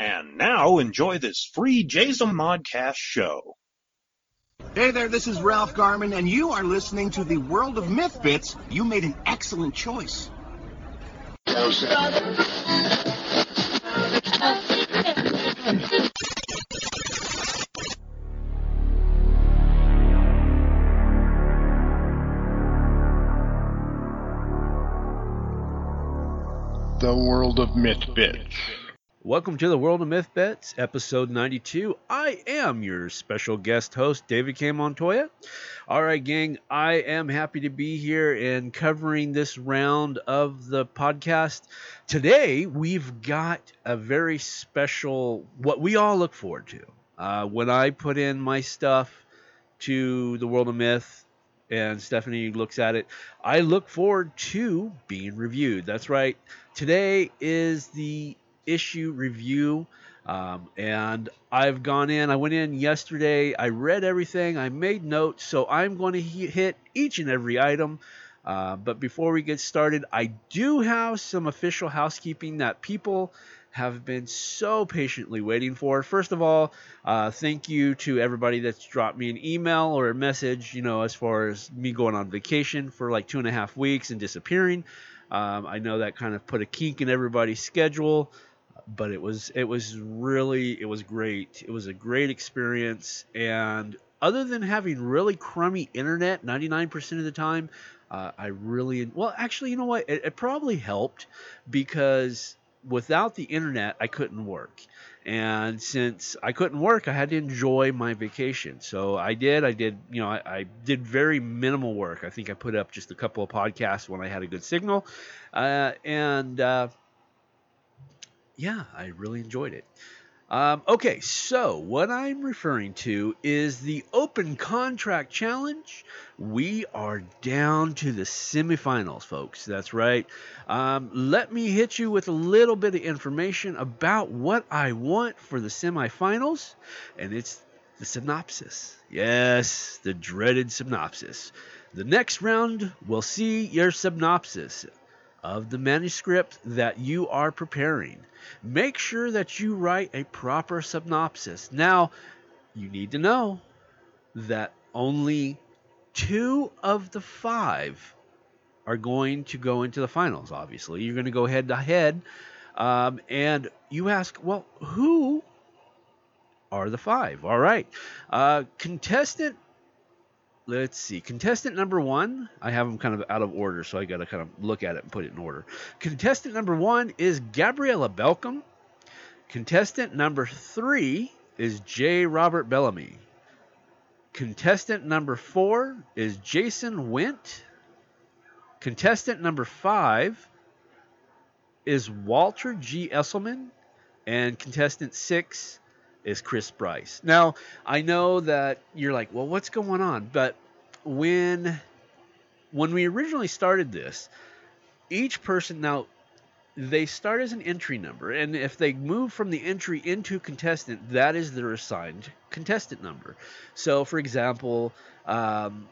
And now enjoy this free Jason Modcast show. Hey there, this is Ralph Garman, and you are listening to the World of Myth Bits. You made an excellent choice. The World of Myth Bits. Welcome to the World of Myth Bits, episode 92. I am your special guest host, David K. Montoya. All right, gang, I am happy to be here and covering this round of the podcast. Today, we've got a very special, what we all look forward to. Uh, when I put in my stuff to the World of Myth, and Stephanie looks at it. I look forward to being reviewed. That's right. Today is the issue review. Um, and I've gone in, I went in yesterday, I read everything, I made notes, so I'm going to hit each and every item. Uh, but before we get started, I do have some official housekeeping that people have been so patiently waiting for. First of all, uh, thank you to everybody that's dropped me an email or a message, you know, as far as me going on vacation for like two and a half weeks and disappearing. Um, I know that kind of put a kink in everybody's schedule, but it was it was really it was great. It was a great experience, and other than having really crummy internet 99% of the time, uh, I really well actually you know what it, it probably helped because without the internet, I couldn't work. And since I couldn't work, I had to enjoy my vacation. So I did. I did, you know, I, I did very minimal work. I think I put up just a couple of podcasts when I had a good signal. Uh, and uh, yeah, I really enjoyed it. Um, okay, so what I'm referring to is the Open Contract Challenge. We are down to the semifinals, folks. That's right. Um, let me hit you with a little bit of information about what I want for the semifinals, and it's the synopsis. Yes, the dreaded synopsis. The next round will see your synopsis of the manuscript that you are preparing. Make sure that you write a proper synopsis. Now, you need to know that only two of the five are going to go into the finals, obviously. You're going to go head to head. Um, and you ask, well, who are the five? All right. Uh, contestant let's see. Contestant number one, I have them kind of out of order, so I got to kind of look at it and put it in order. Contestant number one is Gabriella Belcom. Contestant number three is J. Robert Bellamy. Contestant number four is Jason Wint. Contestant number five is Walter G. Esselman. And contestant six is Chris Bice. Now, I know that you're like, well, what's going on? But when when we originally started this, each person now they start as an entry number, and if they move from the entry into contestant, that is their assigned contestant number. So, for example, um,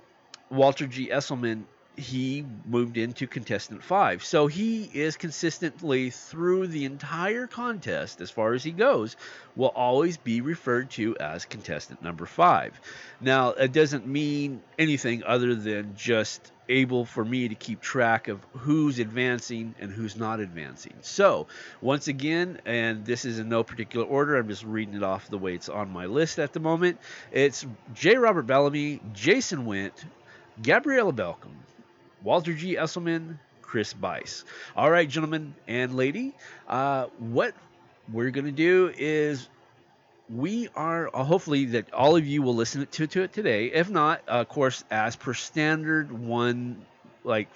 Walter G. Esselman he moved into contestant five. So he is consistently through the entire contest, as far as he goes, will always be referred to as contestant number five. Now, it doesn't mean anything other than just able for me to keep track of who's advancing and who's not advancing. So, once again, and this is in no particular order, I'm just reading it off the way it's on my list at the moment. It's J. Robert Bellamy, Jason Wint, Gabriella Belcom, Walter G. Esselman, Chris Bice. All right, gentlemen and lady, uh, what we're going to do is we are uh, hopefully that all of you will listen to, to it today. If not, uh, of course, as per standard, one like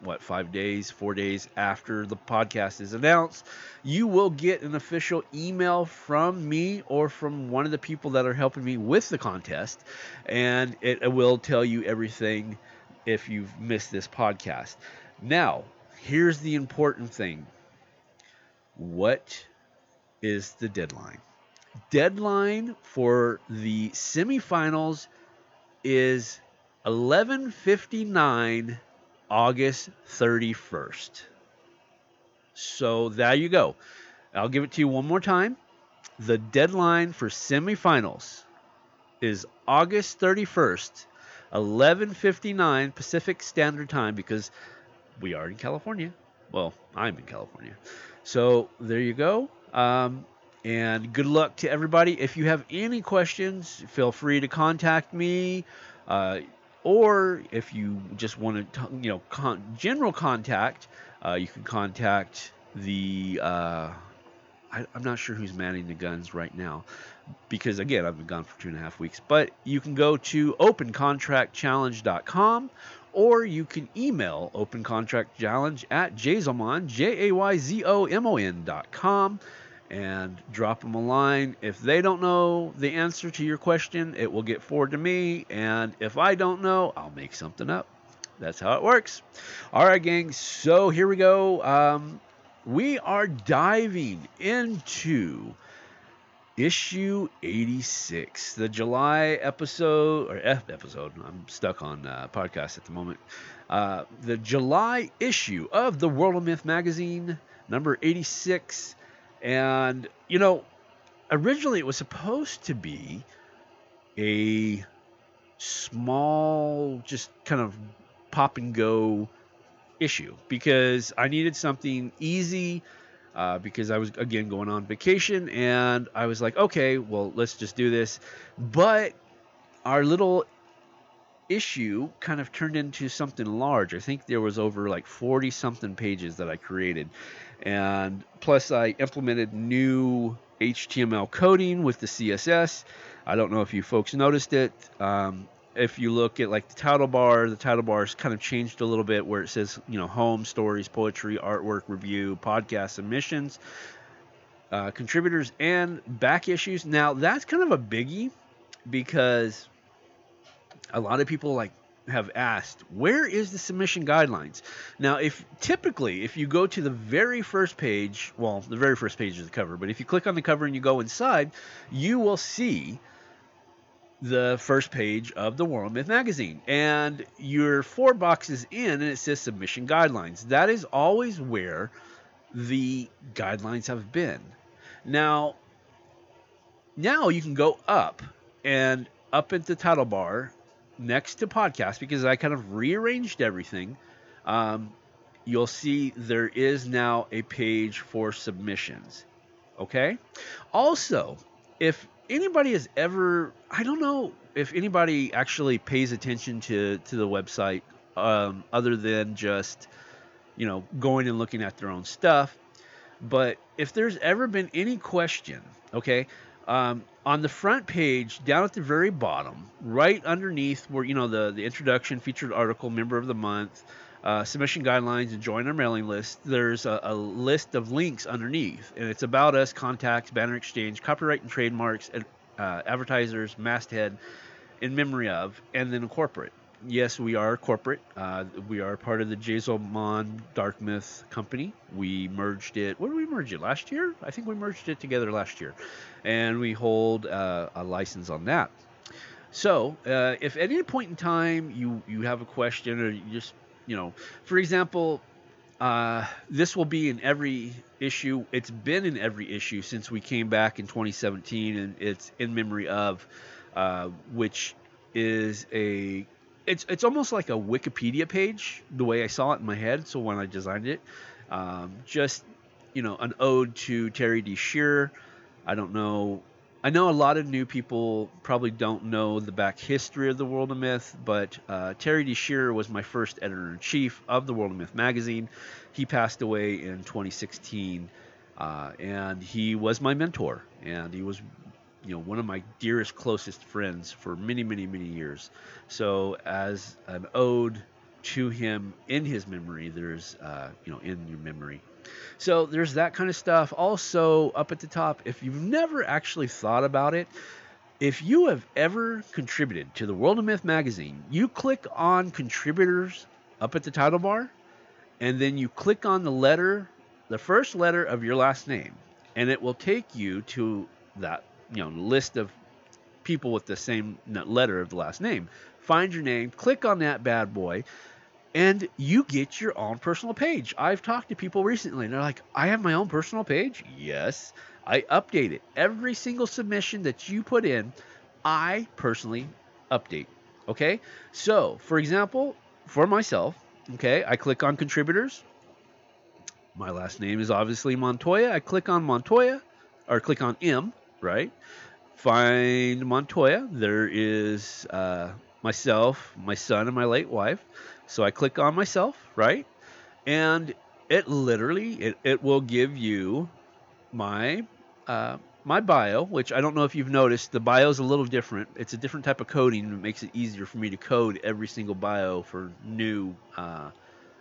what five days, four days after the podcast is announced, you will get an official email from me or from one of the people that are helping me with the contest, and it will tell you everything if you've missed this podcast. Now, here's the important thing what is the deadline? Deadline for the semifinals is 11:59 August 31st. So there you go. I'll give it to you one more time. the deadline for semifinals is August 31st, 11:59 Pacific Standard Time because we are in California. Well, I'm in California. So there you go. Um, and good luck to everybody. If you have any questions, feel free to contact me. Uh, or if you just want to, you know, con- general contact, uh, you can contact the. Uh, I, I'm not sure who's manning the guns right now, because again, I've been gone for two and a half weeks. But you can go to opencontractchallenge.com or you can email opencontractchallenge at jayzomon, J-A-Y-Z-O-M-O-N dot com and drop them a line. If they don't know the answer to your question, it will get forwarded to me. And if I don't know, I'll make something up. That's how it works. All right, gang. So here we go. Um, we are diving into issue 86, the July episode, or F episode. I'm stuck on uh, podcast at the moment. Uh, the July issue of the World of Myth magazine, number 86. And, you know, originally it was supposed to be a small, just kind of pop and go issue because I needed something easy. Uh, because I was again going on vacation and I was like, okay, well, let's just do this. But our little issue kind of turned into something large. I think there was over like 40 something pages that I created. And plus, I implemented new HTML coding with the CSS. I don't know if you folks noticed it. Um, if you look at like the title bar, the title bar has kind of changed a little bit where it says, you know, home, stories, poetry, artwork, review, podcast submissions, uh, contributors, and back issues. Now, that's kind of a biggie because a lot of people like have asked, where is the submission guidelines? Now, if typically, if you go to the very first page, well, the very first page is the cover, but if you click on the cover and you go inside, you will see the first page of the World Myth magazine. And you're four boxes in, and it says submission guidelines. That is always where the guidelines have been. Now, now you can go up and up at the title bar next to podcast because I kind of rearranged everything. Um, you'll see there is now a page for submissions. Okay. Also, if anybody has ever, I don't know if anybody actually pays attention to to the website um, other than just you know going and looking at their own stuff. But if there's ever been any question, okay, um, on the front page, down at the very bottom, right underneath where you know the the introduction, featured article, member of the month, uh, submission guidelines, and join our mailing list. There's a, a, list of links underneath, and it's about us, contacts, banner exchange, copyright and trademarks, uh, advertisers, masthead, in memory of, and then corporate. Yes, we are corporate. Uh, we are part of the Jayzomon Dark Myth company. We merged it. What did we merge it last year? I think we merged it together last year, and we hold uh, a license on that. So, uh, if at any point in time you you have a question or you just you know, for example, uh, this will be in every issue. It's been in every issue since we came back in 2017, and it's in memory of, uh, which is a it's it's almost like a Wikipedia page the way I saw it in my head. So when I designed it, um, just you know, an ode to Terry D. Shearer. I don't know. I know a lot of new people probably don't know the back history of the World of Myth, but uh, Terry D. Shearer was my first editor in chief of the World of Myth magazine. He passed away in 2016, uh, and he was my mentor, and he was you know one of my dearest closest friends for many many many years so as an ode to him in his memory there's uh, you know in your memory so there's that kind of stuff also up at the top if you've never actually thought about it if you have ever contributed to the world of myth magazine you click on contributors up at the title bar and then you click on the letter the first letter of your last name and it will take you to that you know list of people with the same letter of the last name. Find your name, click on that bad boy, and you get your own personal page. I've talked to people recently, and they're like, "I have my own personal page." Yes, I update it. Every single submission that you put in, I personally update. Okay? So, for example, for myself, okay, I click on contributors. My last name is obviously Montoya. I click on Montoya, or click on M, right? Find Montoya. There is uh, myself, my son, and my late wife. So I click on myself, right? And it literally it, it will give you my uh, my bio, which I don't know if you've noticed, the bio is a little different. It's a different type of coding, that makes it easier for me to code every single bio for new, uh,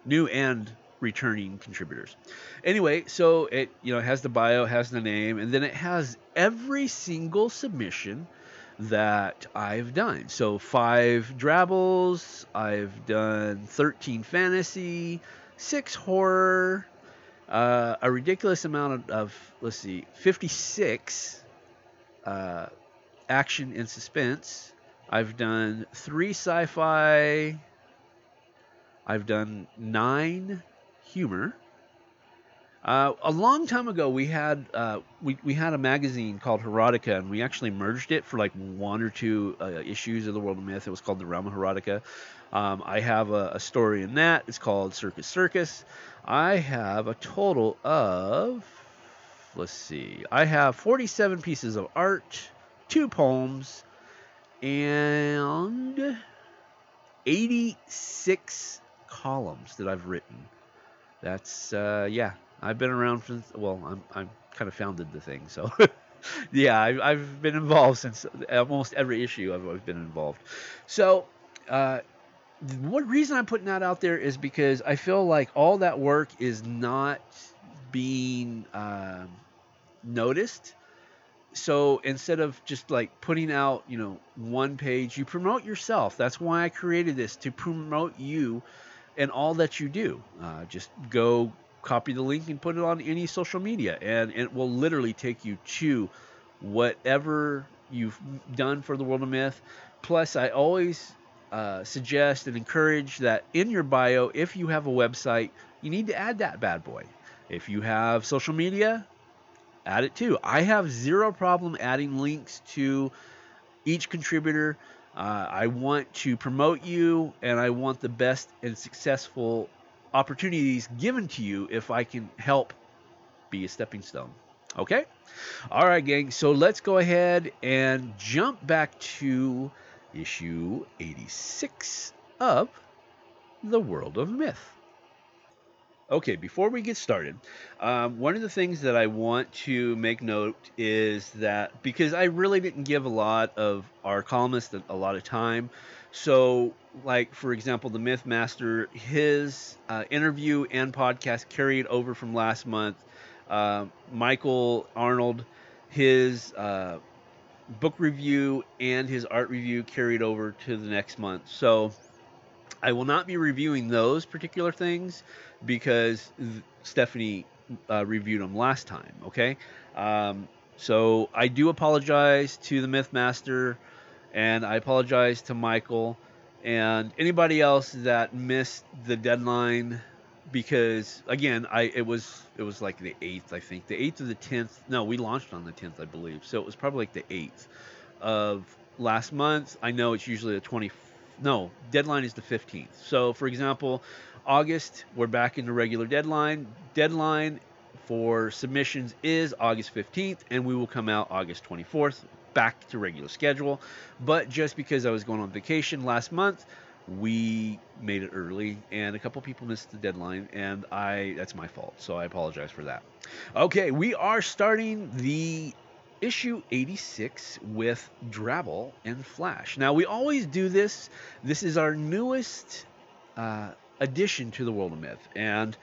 new and returning contributors. Anyway, so it you know has the bio, has the name, and then it has every single submission that I've done. So five Drabbles, I've done 13 fantasy, six horror, uh, a ridiculous amount of, of let's see, 56 uh, action and suspense. I've done three sci-fi. I've done nine humor. Uh, a long time ago, we had uh, we, we had a magazine called Herotica, and we actually merged it for like one or two uh, issues of the World of Myth. It was called the Realm of. Um, I have a, a, story in that. It's called Circus Circus. I have a total of let's see, I have 47 pieces of art, two poems, and 86 columns that I've written. That's uh, yeah, I've been around since. Well, I'm I'm kind of founded the thing, so yeah, I, have I've been involved since almost every issue. I've always been involved. So. Uh, one reason I'm putting that out there is because I feel like all that work is not being uh, noticed. So instead of just like putting out, you know, one page, you promote yourself. That's why I created this to promote you and all that you do. Uh, just go copy the link and put it on any social media, and it will literally take you to whatever you've done for the world of myth. Plus, I always uh, suggest and encourage that in your bio, if you have a website, you need to add that bad boy. If you have social media, add it too. I have zero problem adding links to each contributor. Uh, I want to promote you and I want the best and successful opportunities given to you if I can help be a stepping stone. Okay? All right, gang. So let's go ahead and jump back to issue 86 of The World of Myth. Okay, before we get started, um, one of the things that I want to make note is that because I really didn't give a lot of our columnists a lot of time, so like for example, the Myth Master, his uh, interview and podcast carried over from last month. Uh, Michael Arnold, his uh, book review and his art review carried over to the next month. So I will not be reviewing those particular things because Stephanie uh, reviewed them last time. Okay. Um, so I do apologize to the Mythmaster and I apologize to Michael and anybody else that missed the deadline because again, I it was it was like the eighth, I think, the eighth or the tenth. No, we launched on the tenth, I believe. So it was probably like the eighth of last month. I know it's usually the twenty. No, deadline is the fifteenth. So for example, August, we're back into regular deadline. Deadline for submissions is August 15th, and we will come out August 24th, back to regular schedule. But just because I was going on vacation last month, we made it early and a couple people missed the deadline and i that's my fault. So i apologize for that. Okay we are starting the issue 86 with drabble and flash. Now we always do this. This is our newest uh, addition to the world of myth. And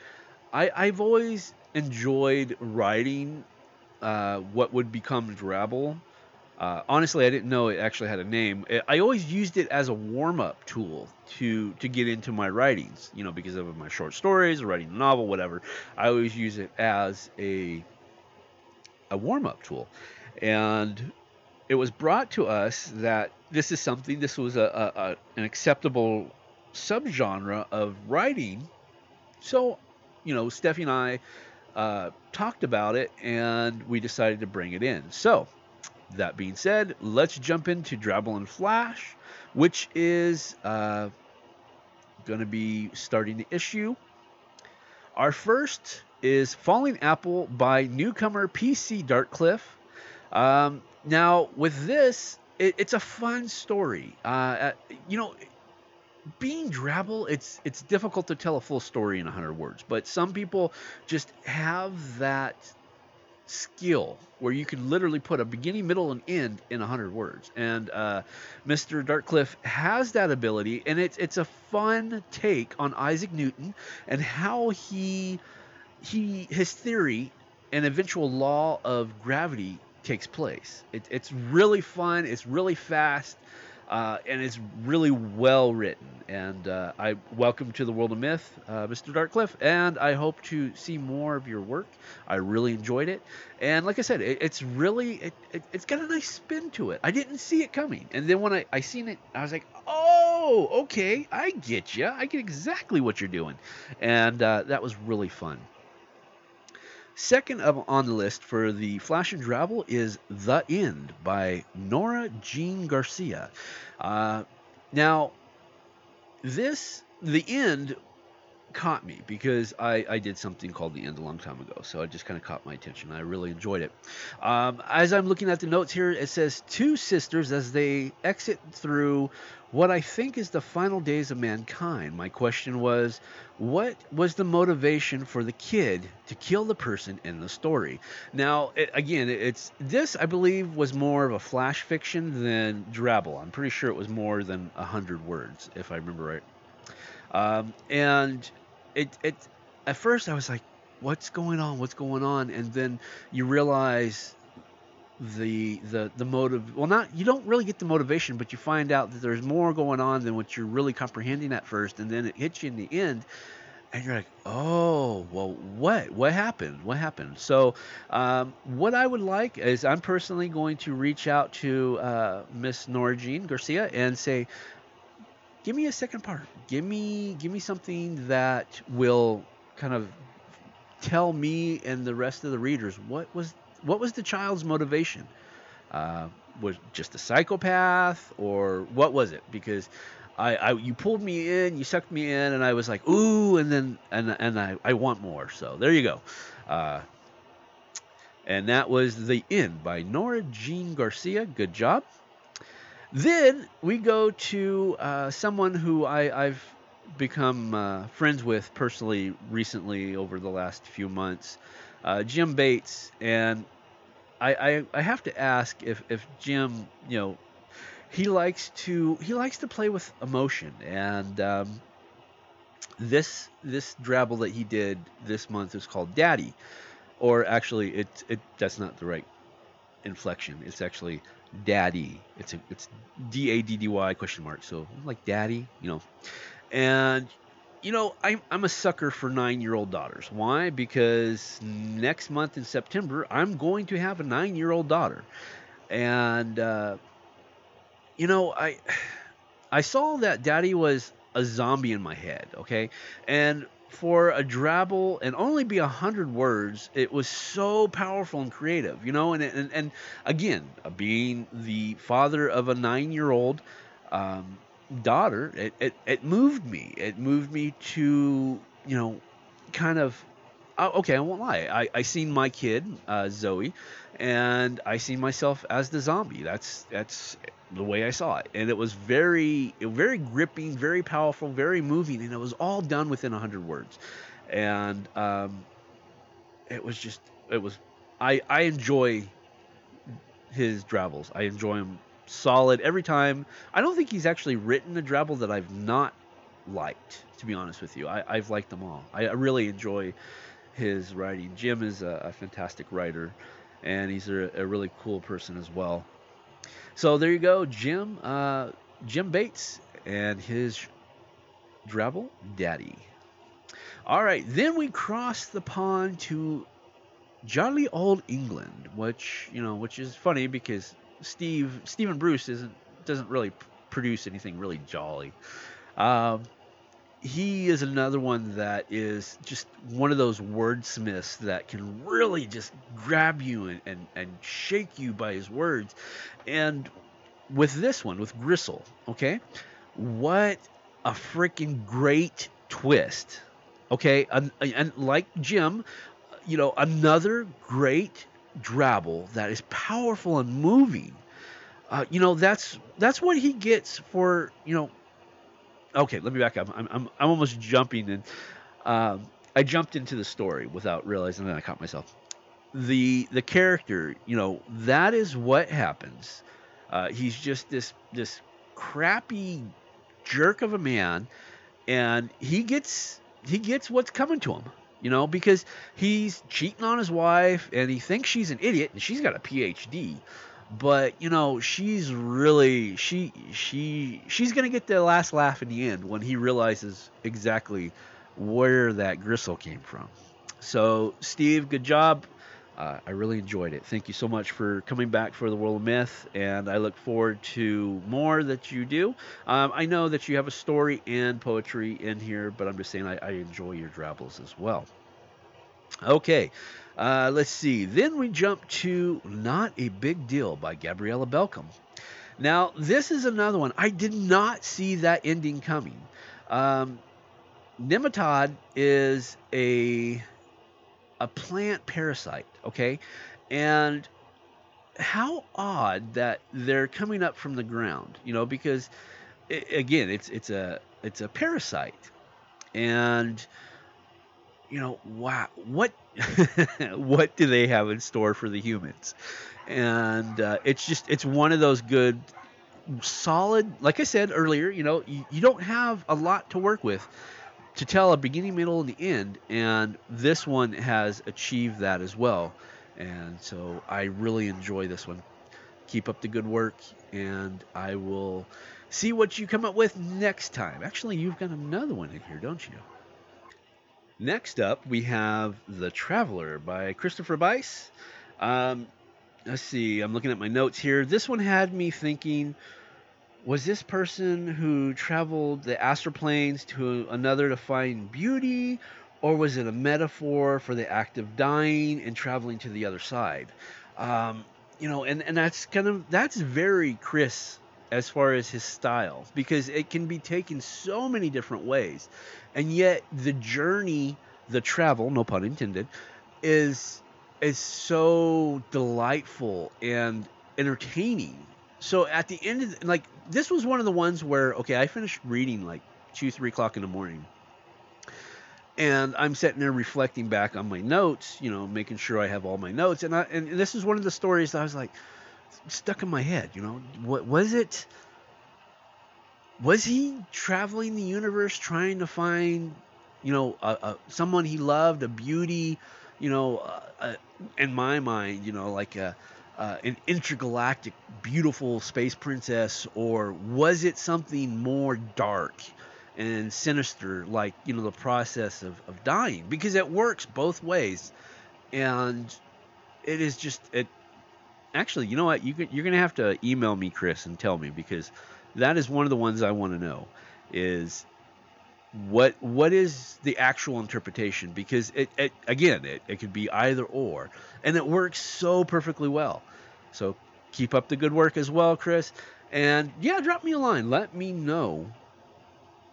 I, i've always enjoyed writing uh, what would become drabble uh, honestly, I didn't know it actually had a name. I always used it as a warm-up tool to to get into my writings. You know, because of my short stories, or writing a novel, whatever. I always use it as a a warm-up tool, and it was brought to us that this is something. This was a, a, a an acceptable subgenre of writing. So, you know, Steffi and I uh, talked about it, and we decided to bring it in. So, that being said, let's jump into Drabble and Flash, which is uh, going to be starting the issue. Our first is Falling Apple by newcomer PC Darkcliffe. Um, now, with this, it, it's a fun story. Uh, uh, you know, being Drabble, it's it's difficult to tell a full story in 100 words, but some people just have that skill where you can literally put a beginning, middle, and end in 100 words. And uh, Mr. Darkcliffe has that ability, and it's it's a fun take on Isaac Newton and how he he his theory and eventual law of gravity takes place. It, it's really fun. It's really fast. Uh, and it's really well written. And uh, I welcome to the world of myth, uh, Mr. Darkcliffe, and I hope to see more of your work. I really enjoyed it, and like I said, it, it's really it, it, has got a nice spin to it. I didn't see it coming, and then when I I seen it, I was like, oh, okay, I get you. I get exactly what you're doing, and uh, that was really fun. Second up on the list for the Flash and Drabble is The End by Nora Jean Garcia. Uh, now, this, The End, caught me because I, I did something called The End a long time ago. So it just kind of caught my attention. I really enjoyed it. Um, as I'm looking at the notes here, it says two sisters as they exit through what I think is the final days of mankind. My question was, what was the motivation for the kid to kill the person in the story? Now, it, again, it's this I believe was more of a flash fiction than Drabble. I'm pretty sure it was more than a hundred words, if I remember right. Um, and it, it, at first I was like, what's going on? What's going on? And then you realize the the the motive well not you don't really get the motivation but you find out that there's more going on than what you're really comprehending at first and then it hits you in the end and you're like oh well what what happened what happened so um, what i would like is i'm personally going to reach out to uh, miss jean garcia and say give me a second part give me give me something that will kind of tell me and the rest of the readers what was what was the child's motivation? Uh, was just a psychopath, or what was it? Because I, I, you pulled me in, you sucked me in, and I was like, ooh, and then and and I, I want more. So there you go. Uh, and that was the end by Nora Jean Garcia. Good job. Then we go to uh, someone who I, I've become uh, friends with personally recently over the last few months uh, Jim Bates, and I, I, I have to ask if if Jim, you know, he likes to he likes to play with emotion, and um, this this drabble that he did this month is called Daddy, or actually it it that's not the right inflection. It's actually Daddy. It's a it's D A D D Y question mark. So like Daddy, you know, and you know, I'm, I'm a sucker for nine year old daughters. Why? Because next month in September, I'm going to have a nine year old daughter. And, uh, you know, I, I saw that daddy was a zombie in my head, okay? And for a drabble and only be a hundred words, it was so powerful and creative, you know. And and, and again, being the father of a nine year old, um, daughter, it, it, it moved me. It moved me to, you know, kind of, oh, okay, I won't lie. I, I seen my kid, uh, Zoe, and I seen myself as the zombie. That's, that's the way I saw it. And it was very, very gripping, very powerful, very moving, and it was all done within 100 words. And um, it was just, it was, I, I enjoy his drabbles. I enjoy him solid every time. I don't think he's actually written a Drabble that I've not liked, to be honest with you. I, have liked them all. I, I, really enjoy his writing. Jim is a, a fantastic writer, and he's a, a, really cool person as well. So there you go, Jim. Uh, Jim Bates and his Drabble Daddy. All right, then we cross the pond to jolly old England, which you know, which is funny because Steve Stephen Bruce isn't doesn't really produce anything really jolly. Um, he is another one that is just one of those wordsmiths that can really just grab you and, and, and shake you by his words. And with this one, with Gristle, okay, what a freaking great twist. Okay, and, and like Jim, you know, another great drabble that is powerful and moving. Uh, you know, that's that's what he gets for you know. Okay, let me back up. I'm I'm, I'm almost jumping and um, I jumped into the story without realizing that I caught myself. The the character, you know, that is what happens. Uh, he's just this this crappy jerk of a man, and he gets he gets what's coming to him. You know, because he's cheating on his wife, and he thinks she's an idiot, and she's got a PhD. But you know, she's really she she she's gonna get the last laugh in the end when he realizes exactly where that gristle came from. So, Steve, good job. Uh, I really enjoyed it. Thank you so much for coming back for the World of Myth, and I look forward to more that you do. Um, I know that you have a story and poetry in here, but I'm just saying I, I enjoy your drabbles as well. Okay, uh, let's see. Then we jump to Not a Big Deal by Gabriella Belcom. Now, this is another one. I did not see that ending coming. Um, nematode is a a plant parasite, okay? And how odd that they're coming up from the ground, you know, because it, again, it's it's a it's a parasite. And you know, wow, what what do they have in store for the humans? And uh, it's just it's one of those good solid like i said earlier you know you, you don't have a lot to work with to tell a beginning, middle, and the end. And this one has achieved that as well. And so I really enjoy this one. Keep up the good work, and I will see what you come up with next time. Actually, you've got another one in here, don't you? Next up, we have The Traveler by Christopher Bice. Um, let's see, I'm looking at my notes here. This one had me thinking was this person who traveled the astral planes to another to find beauty, or was it a metaphor for the act of dying and traveling to the other side? Um, you know, and, and that's kind of that's very Chris as far as his style because it can be taken so many different ways, and yet the journey, the travel, no pun intended, is is so delightful and entertaining. So at the end of the, like this was one of the ones where okay i finished reading like two three o'clock in the morning. And i'm sitting there reflecting back on my notes you know making sure i have all my notes. And i and this is one of the stories i was like stuck in my head you know what was it was he traveling the universe trying to find you know a, a someone he loved a beauty you know in my mind you know like a an intergalactic, beautiful space princess, or was it something more dark and sinister, like you know the process of, of dying? Because it works both ways, and it is just it. Actually, you know what? You can, you're gonna have to email me, Chris, and tell me because that is one of the ones I want to know. Is what what is the actual interpretation? Because it, it again it, it could be either or and it works so perfectly well. So keep up the good work as well chris. And yeah drop me a line. Let me know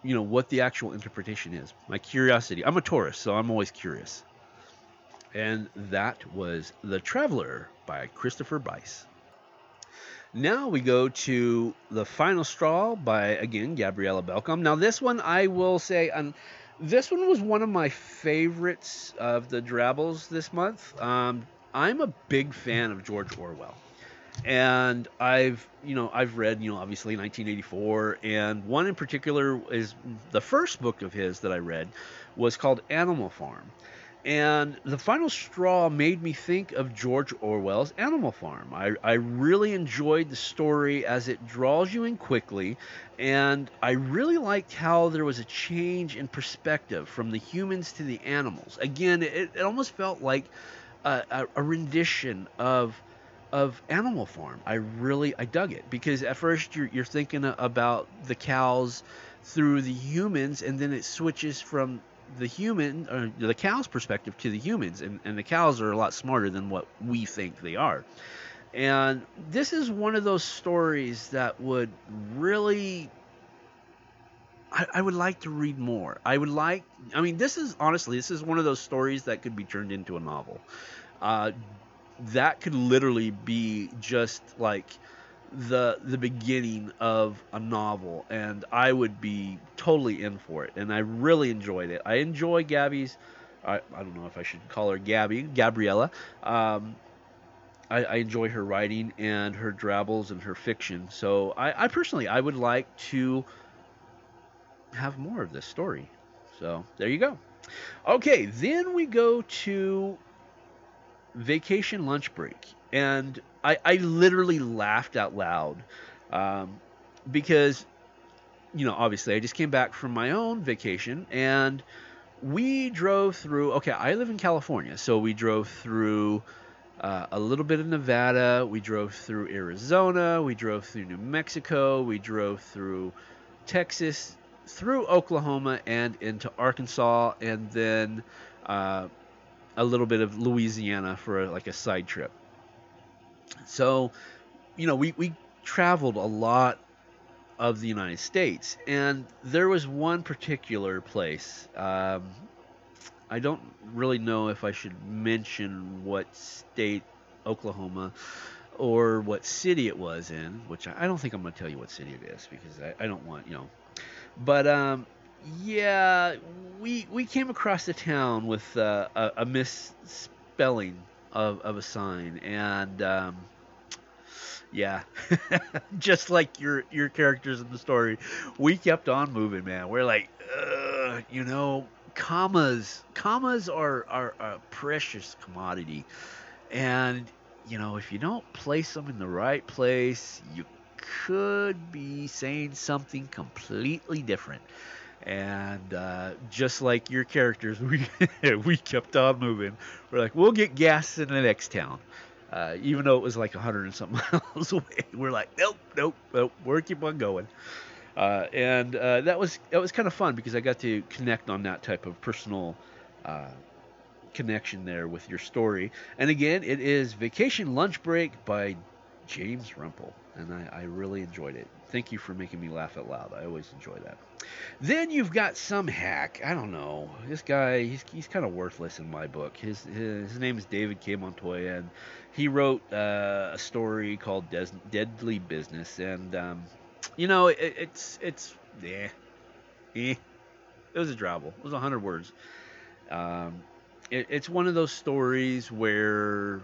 you know what the actual interpretation is. My curiosity. I'm a Taurus so i'm always curious and that was the traveler by christopher bice now we go to The Final Straw by, again, Gabriella Belcom. Now, this one I will say, um, this one was one of my favorites of the Drabbles this month. Um, I'm a big fan of George Orwell. And I've, you know, I've read, you know, obviously 1984, and one in particular is the first book of his that I read was called Animal Farm. And the final straw made me think of George Orwell's Animal Farm. I, I really enjoyed the story as it draws you in quickly, and I really liked how there was a change in perspective from the humans to the animals. Again, it, it almost felt like a, a, a rendition of of Animal Farm. I really I dug it because at first you're you're thinking about the cows through the humans, and then it switches from the human or the cow's perspective to the humans, and, and the cows are a lot smarter than what we think they are. And this is one of those stories that would really I, I, would like to read more. I would like. I mean, this is honestly, this is one of those stories that could be turned into a novel. Uh, that could literally be just like the the beginning of a novel, and I would be totally in for it. And I really enjoyed it. I enjoy Gabby's. I, I don't know if I should call her Gabby, Gabriella. Um, I, I, enjoy her writing and her drabbles and her fiction. So I, I personally, I would like to have more of this story. So there you go. Okay, then we go to vacation lunch break. And I, I literally laughed out loud um, because, you know, obviously I just came back from my own vacation and we drove through. Okay, I live in California, so we drove through. Uh, a little bit of Nevada. We drove through Arizona. We drove through New Mexico. We drove through Texas, through Oklahoma and into Arkansas, and then uh, a little bit of Louisiana for like a side trip. So, you know, we, we traveled a lot of the United States, and there was one particular place. Um, I don't really know if I should mention what state Oklahoma or what city it was in, which I, don't think I'm going to tell you what city it is because I, I don't want, you know, but um, yeah, we we came across the town with uh, a, a, misspelling of, of a sign, and um, yeah, just like your your characters in the story, we kept on moving, man. We're like, you know, commas, commas are, are a precious commodity, and you know, if you don't place them in the right place, you could be saying something completely different. And uh, just like your characters, we we kept on moving. We're like, we'll get gas in the next town, uh, even though it was like hundred and something miles away. We're like, nope, nope, nope. We're keep on going. Uh, and uh, that was that was kind of fun because I got to connect on that type of personal uh, connection there with your story. And again, it is Vacation Lunch Break by James Rumpel and I, I, really enjoyed it. Thank you for making me laugh out loud. I always enjoy that. Then you've got some hack. I don't know. This guy, he's, he's kind of worthless in my book. His, his, his name is David K. Montoya, and he wrote uh, a story called Des- Deadly Business. And, um, you know, it, it's, it's, yeah, eh. It was a drabble. It was 100 words. Um, it, it's one of those stories where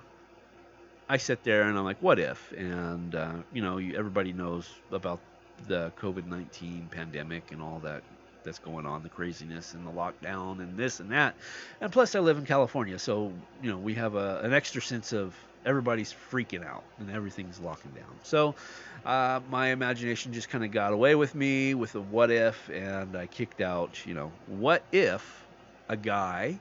I sit there and I'm like, what if? And uh, you know, everybody knows about the COVID nineteen pandemic and all that that's going on, the craziness and the lockdown and this and that. And plus, I live in California, so you know we have a, an extra sense of everybody's freaking out and everything's locking down. So uh, my imagination just kind of got away with me with a what if, and I kicked out, you know, what if a guy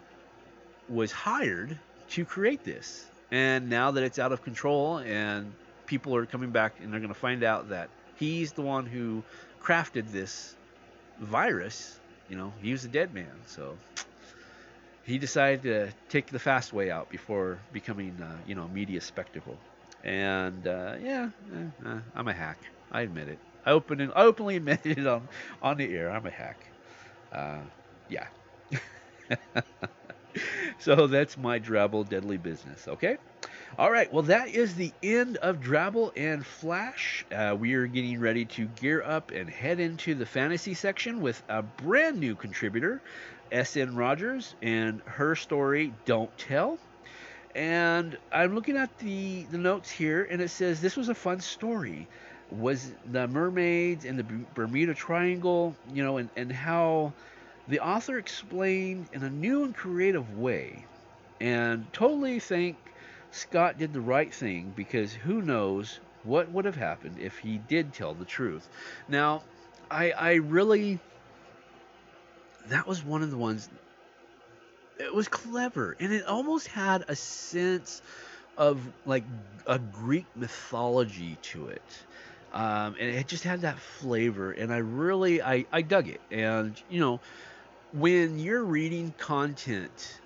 was hired to create this? And now that it's out of control and people are coming back and they're going to find out that he's the one who crafted this virus, you know, he was a dead man. So he decided to take the fast way out before becoming, uh, you know, a media spectacle. And uh, yeah, eh, eh, I'm a hack. I admit it. I open I openly admitted it on on the air. I'm a hack. Uh, yeah. so that's my Drabble Deadly Business, okay? All right, well, that is the end of Drabble and Flash. Uh, we are getting ready to gear up and head into the fantasy section with a brand new contributor, S.N. Rogers, and her story, Don't Tell. And I'm looking at the, the notes here, and it says this was a fun story. Was the mermaids and the Bermuda Triangle, you know, and, and how the author explained in a new and creative way. And totally think Scott did the right thing because who knows what would have happened if he did tell the truth. Now, I, I really, that was one of the ones, it was clever and it almost had a sense of like a Greek mythology to it. Um, and it just had that flavor, and I really I, I dug it. And you know, when you're reading content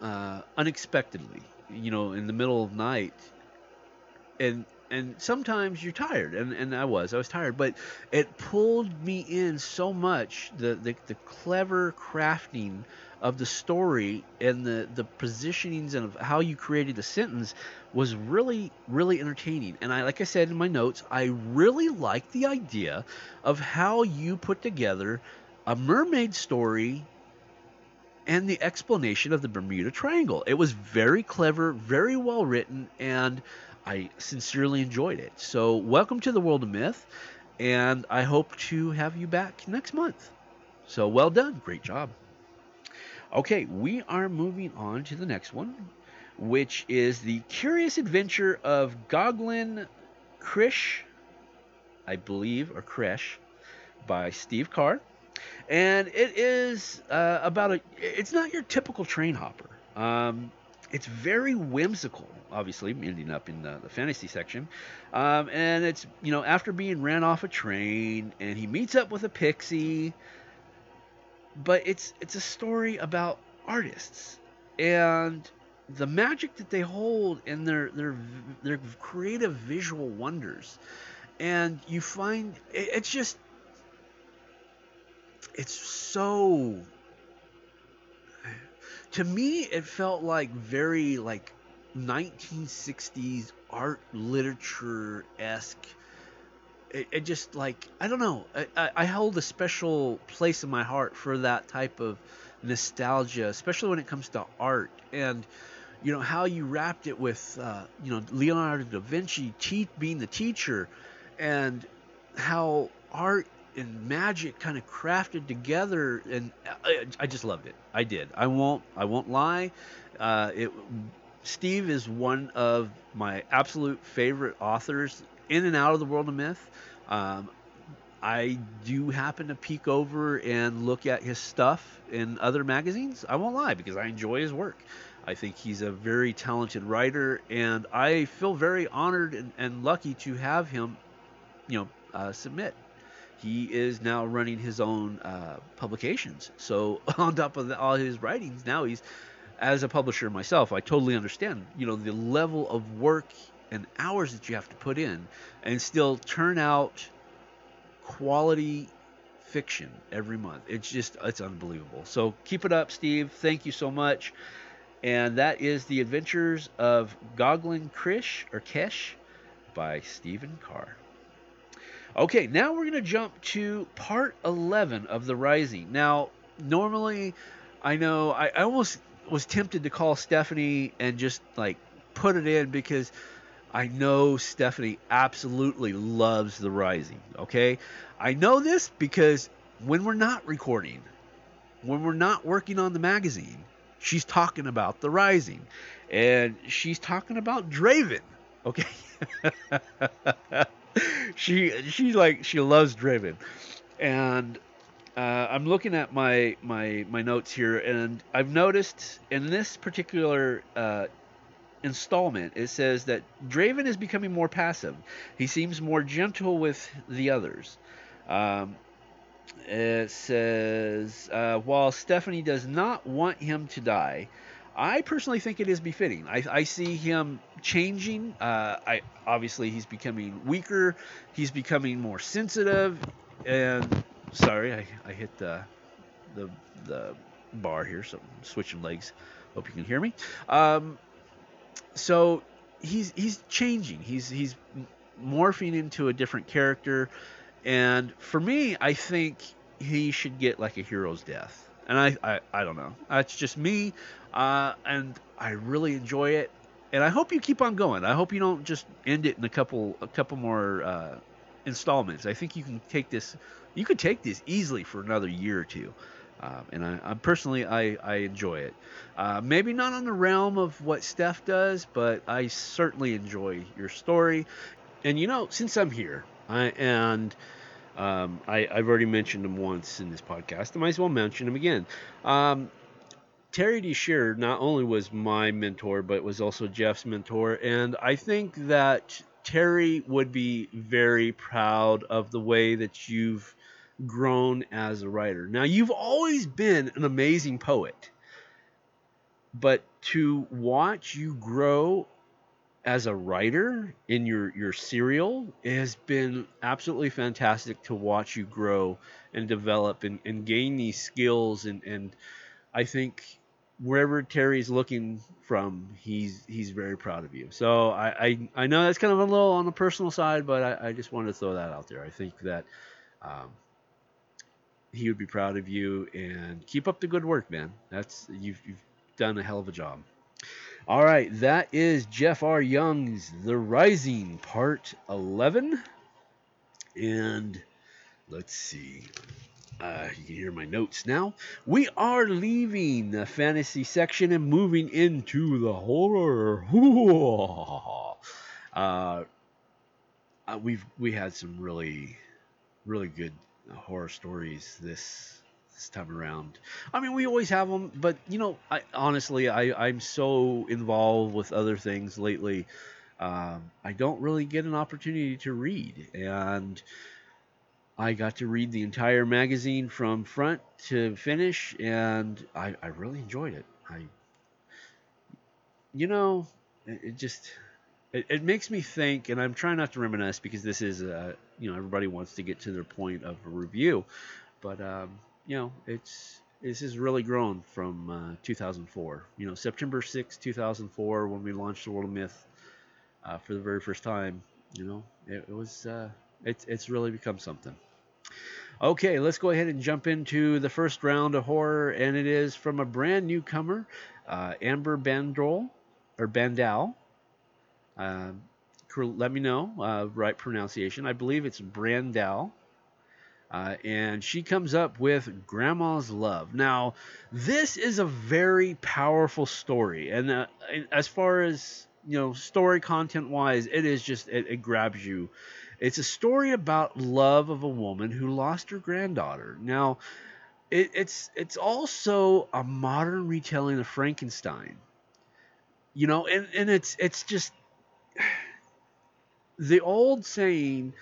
uh, unexpectedly, you know, in the middle of night, and and sometimes you're tired, and, and I was I was tired, but it pulled me in so much the the, the clever crafting of the story and the the positionings and of how you created the sentence was really really entertaining. And i like i said in my notes i really like the idea of how you put together a mermaid story and the explanation of the bermuda triangle. It was very clever very well written and i sincerely enjoyed it. So welcome to the world of myth and i hope to have you back next month. So well done. Great job. Okay, we are moving on to the next one, which is the Curious Adventure of Goglin Krish, I believe, or Kresh, by Steve Carr. And it is uh, about a. It's not your typical train hopper. Um, it's very whimsical, obviously, ending up in the, the fantasy section. Um, and it's, you know, after being ran off a train, and he meets up with a pixie but it's it's a story about artists and the magic that they hold and their their their creative visual wonders and you find it, it's just it's so to me it felt like very like 1960s art literature esque it, it just like I don't know. I, I hold a special place in my heart for that type of nostalgia, especially when it comes to art and you know how you wrapped it with uh, you know Leonardo da Vinci te- being the teacher, and how art and magic kind of crafted together, and I, I just loved it. I did. I won't. I won't lie. Uh, it. Steve is one of my absolute favorite authors in and out of the world of myth. Um, I do happen to peek over and look at his stuff in other magazines. I won't lie because I enjoy his work. I think he's a very talented writer, and I feel very honored and, and lucky to have him, you know, uh, submit. He is now running his own uh, publications. So on top of the, all his writings, now he's as a publisher myself. I totally understand, you know, the level of work and hours that you have to put in and still turn out quality fiction every month. It's just it's unbelievable. So keep it up, Steve. Thank you so much. And that is The Adventures of Goglin Krish or Kesh by Stephen Carr. Okay, now we're going to jump to part 11 of The Rising. Now, normally I know I, I almost was tempted to call Stephanie and just like put it in because I know Stephanie absolutely loves The Rising, okay? I know this because when we're not recording, when we're not working on the magazine, she's talking about The Rising. And she's talking about Draven, okay? she she like she loves Draven. And uh, I'm looking at my my my notes here, and I've noticed in this particular uh, installment, it says that Draven is becoming more passive. He seems more gentle with the others. Um, it says, uh, while Stephanie does not want him to die, I personally think it is befitting. I, I see him changing. Uh, I obviously he's becoming weaker. He's becoming more sensitive. And sorry, I, I hit the the the bar here, so I'm switching legs. Hope you can hear me. Um, so he's he's changing. He's he's morphing into a different character, and for me, I think he should get like a hero's death. And I I, I don't know. That's just me, uh, and I really enjoy it. And I hope you keep on going. I hope you don't just end it in a couple a couple more uh, installments. I think you can take this. You could take this easily for another year or two. Um, and I, I, personally, I, I enjoy it. Uh, maybe not on the realm of what Steph does, but I certainly enjoy your story. And you know, since I'm here, I, and um, I, have already mentioned him once in this podcast, I might as well mention him again. Um, Terry D. Shearer not only was my mentor, but was also Jeff's mentor. And I think that Terry would be very proud of the way that you've grown as a writer. Now, you've always been an amazing poet, but to watch you grow as a writer in your your serial it has been absolutely fantastic to watch you grow and develop and, and gain these skills. And and I think wherever Terry's looking from he's he's very proud of you. So I I, I know that's kind of a little on the personal side but I, I just wanted to throw that out there. I think that um, he would be proud of you and keep up the good work man. That's you've you've done a hell of a job all right, that is Jeff R. Young's The Rising, Part 11. And let's see. Uh, you can hear my notes now. We are leaving the fantasy section and moving into the horror. uh, uh, we've we had some really, really good horror stories this this time around. I mean, we always have them, but you know, I honestly, I I'm so involved with other things lately. Um, I don't really get an opportunity to read, and I got to read the entire magazine from front to finish, and I, I really enjoyed it. I, you know, it, it just it, it, makes me think, and I'm trying not to reminisce because this is, uh, you know, everybody wants to get to their point of a review, but um, you know, it's this has really grown from uh, 2004. You know, September 6, 2004, when we launched the World of Myth uh, for the very first time. You know, it, it was uh, it's it's really become something. Okay, let's go ahead and jump into the first round of horror, and it is from a brand newcomer, uh, Amber Bandrol or Bandal. Uh, let me know uh, right pronunciation. I believe it's Brandal. Uh, and she comes up with Grandma's Love. Now, this is a very powerful story, and uh, as far as you know, story content wise, it is just it, it grabs you. It's a story about love of a woman who lost her granddaughter. Now, it, it's it's also a modern retelling of Frankenstein. You know, and, and it's it's just the old saying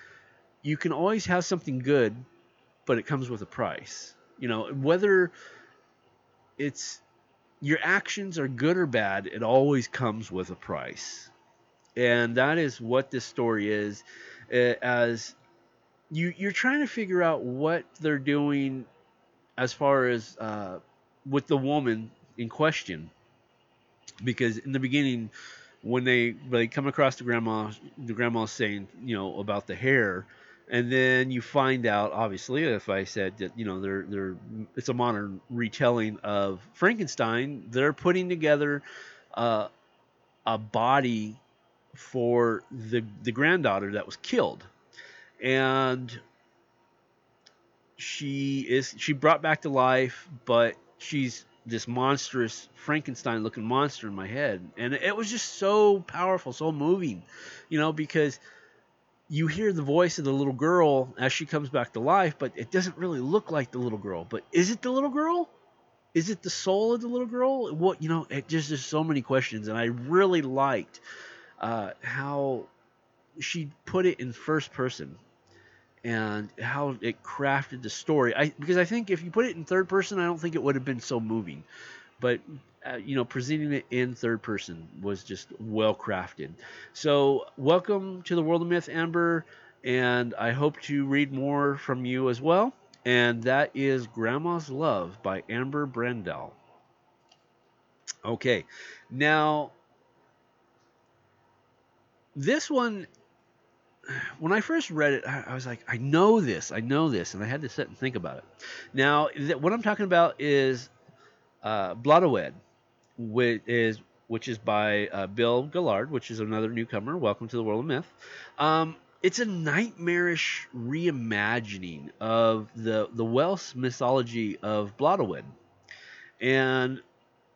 you can always have something good but it comes with a price. You know, whether it's your actions are good or bad, it always comes with a price. And that is what this story is eh, as you you're trying to figure out what they're doing as far as uh, with the woman in question because in the beginning when they they come across the grandma the grandma saying you know about the hair and then you find out obviously if i said that you know they're they're it's a modern retelling of frankenstein. They're putting together uh, a body for the the granddaughter that was killed. And she is she brought back to life but she's this monstrous frankenstein looking monster in my head. And it was just so powerful so moving you know because you hear the voice of the little girl as she comes back to life, but it doesn't really look like the little girl. But is it the little girl? Is it the soul of the little girl? What you know? It just there's so many questions, and I really liked uh, how she put it in first person and how it crafted the story. I because I think if you put it in third person, I don't think it would have been so moving. But uh, you know, presenting it in third person was just well crafted. So, welcome to the world of myth, Amber, and I hope to read more from you as well. And that is Grandma's Love by Amber Brendel. Okay, now this one, when I first read it, I, was like, I know this, I know this, and I had to sit and think about it. Now, what I'm talking about is uh, which is which is by uh, Bill Gillard, which is another newcomer. Welcome to the world of myth. Um, it's a nightmarish reimagining of the the Welsh mythology of Blodeuwedd, and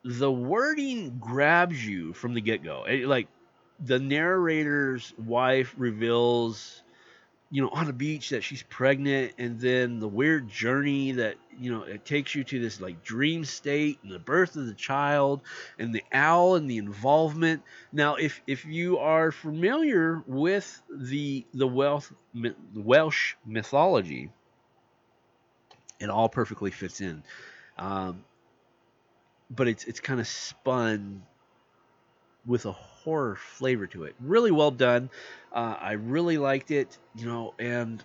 the wording grabs you from the get go. Like the narrator's wife reveals you know, on a beach that she's pregnant, and then the weird journey that you know it takes you to this like dream state and the birth of the child and the owl and the involvement. Now, if if you are familiar with the the Welsh Welsh mythology, it all perfectly fits in. Um, but it's it's kind of spun with a horror flavor to it. Really well done. Uh, I really liked it, you know, and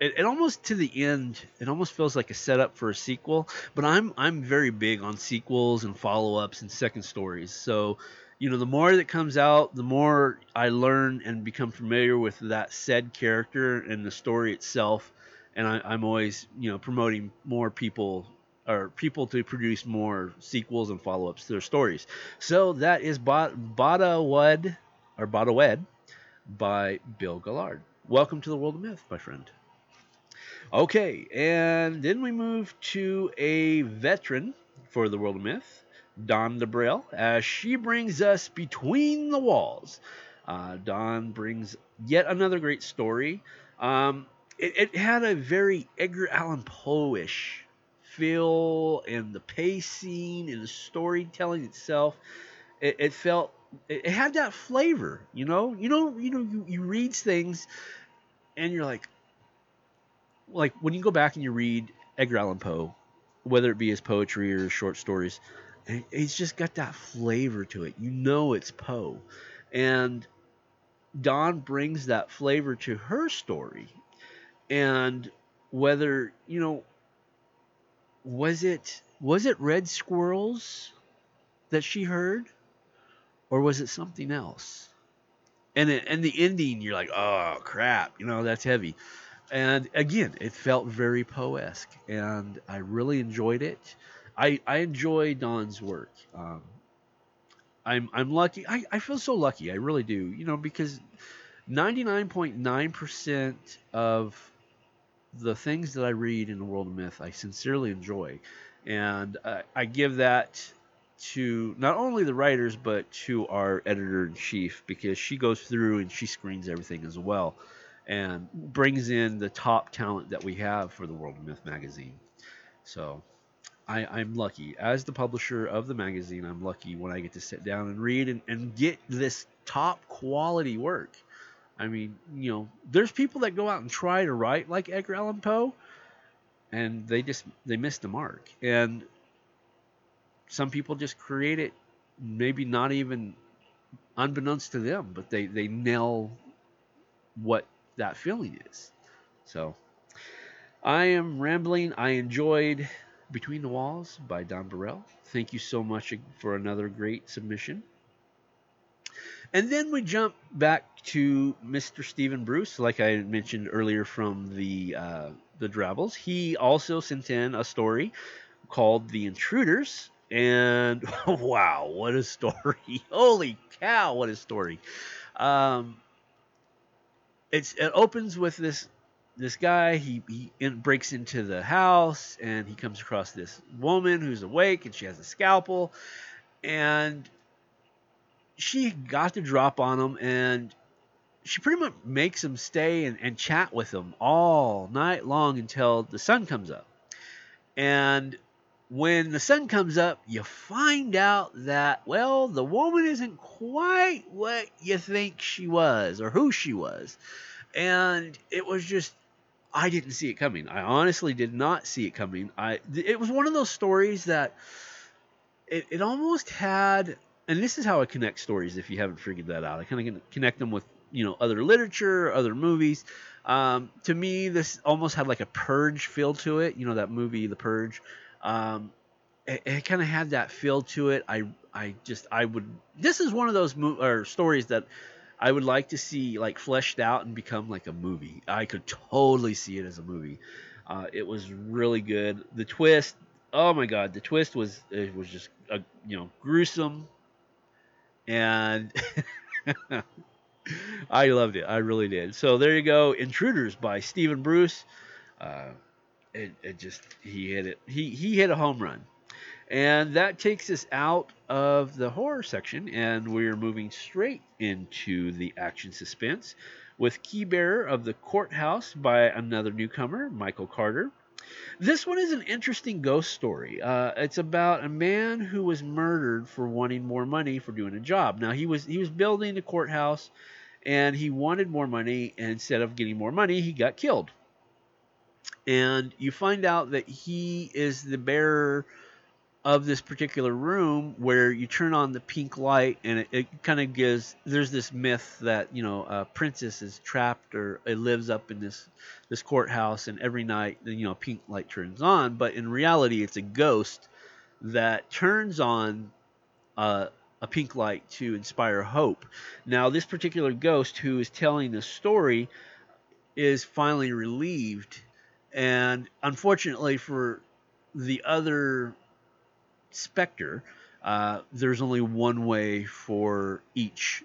it, it, almost to the end, it almost feels like a setup for a sequel. But I'm I'm very big on sequels and follow ups and second stories. So, you know, the more that comes out, the more I learn and become familiar with that said character and the story itself. And I, I'm always, you know, promoting more people or people to produce more sequels and follow-ups to their stories. So that is Bada Wed or Bada Wed by Bill Gallard. Welcome to the world of myth, my friend. Okay, and then we move to a veteran for the world of myth, Dawn DeBrail, as she brings us between the walls. Uh, Dawn brings yet another great story. Um, it, it, had a very Edgar Allan Poe-ish feel and the pacing and the storytelling itself, it, it felt it had that flavor, you know. You know, you know, you, you read things, and you're like, like when you go back and you read Edgar Allan Poe, whether it be his poetry or his short stories, it's just got that flavor to it. You know, it's Poe, and Dawn brings that flavor to her story, and whether you know was it was it red squirrels that she heard or was it something else? And it, and the ending you're like oh crap you know that's heavy. And again it felt very poesque and i really enjoyed it. I i enjoy Dawn's work. Um, i'm i'm lucky I, I feel so lucky i really do you know because 99.9% of the things that I read in the world of myth, I sincerely enjoy, and uh, I give that to not only the writers but to our editor in chief because she goes through and she screens everything as well, and brings in the top talent that we have for the World of Myth magazine. So. I, am lucky. As the publisher of the magazine, I'm lucky when I get to sit down and read and, and get this top quality work I mean, you know, there's people that go out and try to write like Edgar Allan Poe, and they just they miss the mark. And some people just create it, maybe not even unbeknownst to them, but they they nail what that feeling is. So I am rambling. I enjoyed Between the Walls by Dawn Burrell. Thank you so much for another great submission. And then we jump back to Mr. Stephen Bruce, like I mentioned earlier from the uh, the Drabbles. He also sent in a story called "The Intruders," and wow, what a story! Holy cow, what a story! Um, it's it opens with this this guy. He he in, breaks into the house and he comes across this woman who's awake and she has a scalpel, and she got the drop on him and she pretty much makes him stay and, and chat with him all night long until the sun comes up. And when the sun comes up, you find out that, well, the woman isn't quite what you think she was or who she was. And it was just, I didn't see it coming. I honestly did not see it coming. I, it was one of those stories that it, it almost had and this is how I connect stories. If you haven't figured that out, I kind of connect them with you know other literature, other movies. Um, to me, this almost had like a Purge feel to it. You know that movie, The Purge. Um, it, it kind of had that feel to it. I I just I would. This is one of those mo- or stories that I would like to see like fleshed out and become like a movie. I could totally see it as a movie. Uh, it was really good. The twist, oh my god, the twist was it was just a, you know gruesome, and I loved it. I really did. So there you go, Intruders by Stephen Bruce. Uh, it, it just he hit it. He he hit a home run, and that takes us out of the horror section, and we're moving straight into the action suspense with key bearer of the courthouse by another newcomer, Michael Carter. This one is an interesting ghost story. Uh, it's about a man who was murdered for wanting more money for doing a job. Now he was he was building the courthouse, and he wanted more money. And instead of getting more money, he got killed. And you find out that he is the bearer of this particular room where you turn on the pink light and it, it kind of gives there's this myth that you know a princess is trapped or it lives up in this this courthouse and every night you know pink light turns on. But in reality it's a ghost that turns on uh, a pink light to inspire hope. Now this particular ghost who is telling the story is finally relieved. And unfortunately for the other specter, uh, there's only one way for each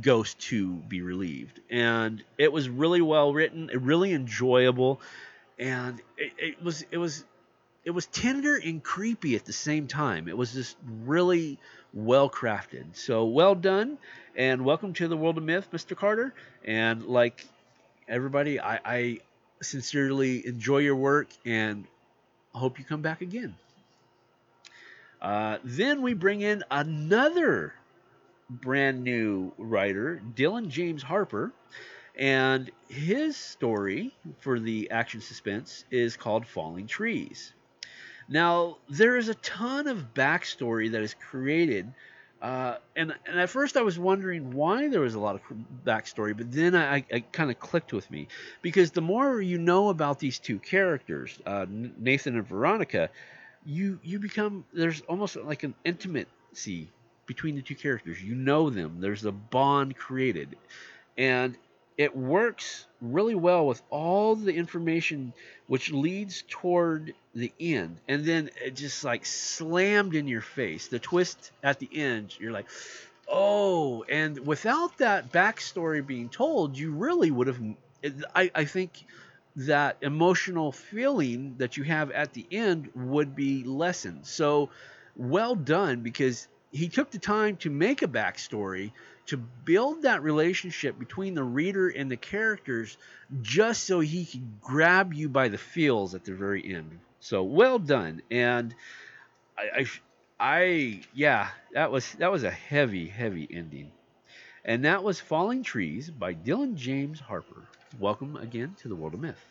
ghost to be relieved. And it was really well written, really enjoyable, and it, it was it was it was tender and creepy at the same time. It was just really well crafted. So well done, and welcome to the world of myth, Mr. Carter. And like everybody, I, I sincerely enjoy your work and hope you come back again. Uh, then we bring in another brand new writer, Dylan James Harper, and his story for the action suspense is called Falling Trees. Now, there is a ton of backstory that is created. Uh, and, and at first I was wondering why there was a lot of backstory, but then I, I, kind of clicked with me because the more you know about these two characters, uh, Nathan and Veronica, you you become there's almost like an intimacy between the two characters. You know them. There's a bond created, and it works really well with all the information which leads toward the end and then it just like slammed in your face the twist at the end you're like oh and without that backstory being told you really would have i, I think that emotional feeling that you have at the end would be lessened. So well done because he took the time to make a backstory to build that relationship between the reader and the characters just so he could grab you by the feels at the very end. So well done. And I, I, I yeah, that was that was a heavy, heavy ending. And that was Falling Trees by Dylan James Harper. Welcome again to the World of Myth.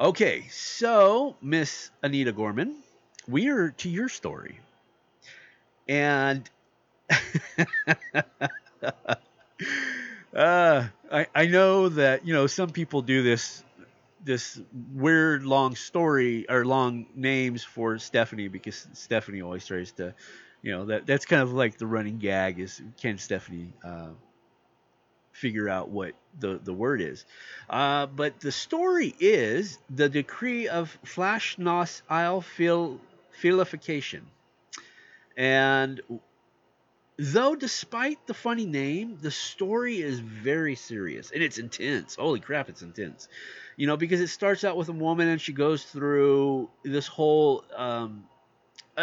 Okay, so Miss Anita Gorman, we are to your story. And uh, I, I know that, you know, some people do this this weird long story or long names for Stephanie because Stephanie always tries to, you know, that that's kind of like the running gag is can Stephanie uh, figure out what the, the word is. Uh, but the story is the decree of Flashnos Isle fil- filification. And though despite the funny name, the story is very serious and it's intense. Holy crap, it's intense. You know, because it starts out with a woman and she goes through this whole, um,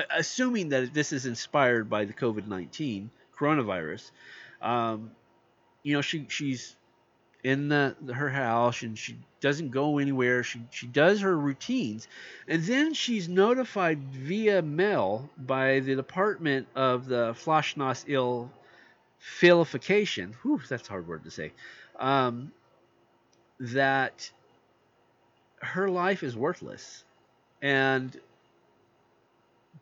assuming that this is inspired by the COVID 19 coronavirus. Um, you know, she she's in the, her house and she doesn't go anywhere. She she does her routines, and then she's notified via mail by the Department of the Flashnos Ill Filification. Whew, that's a hard word to say. Um, that her life is worthless, and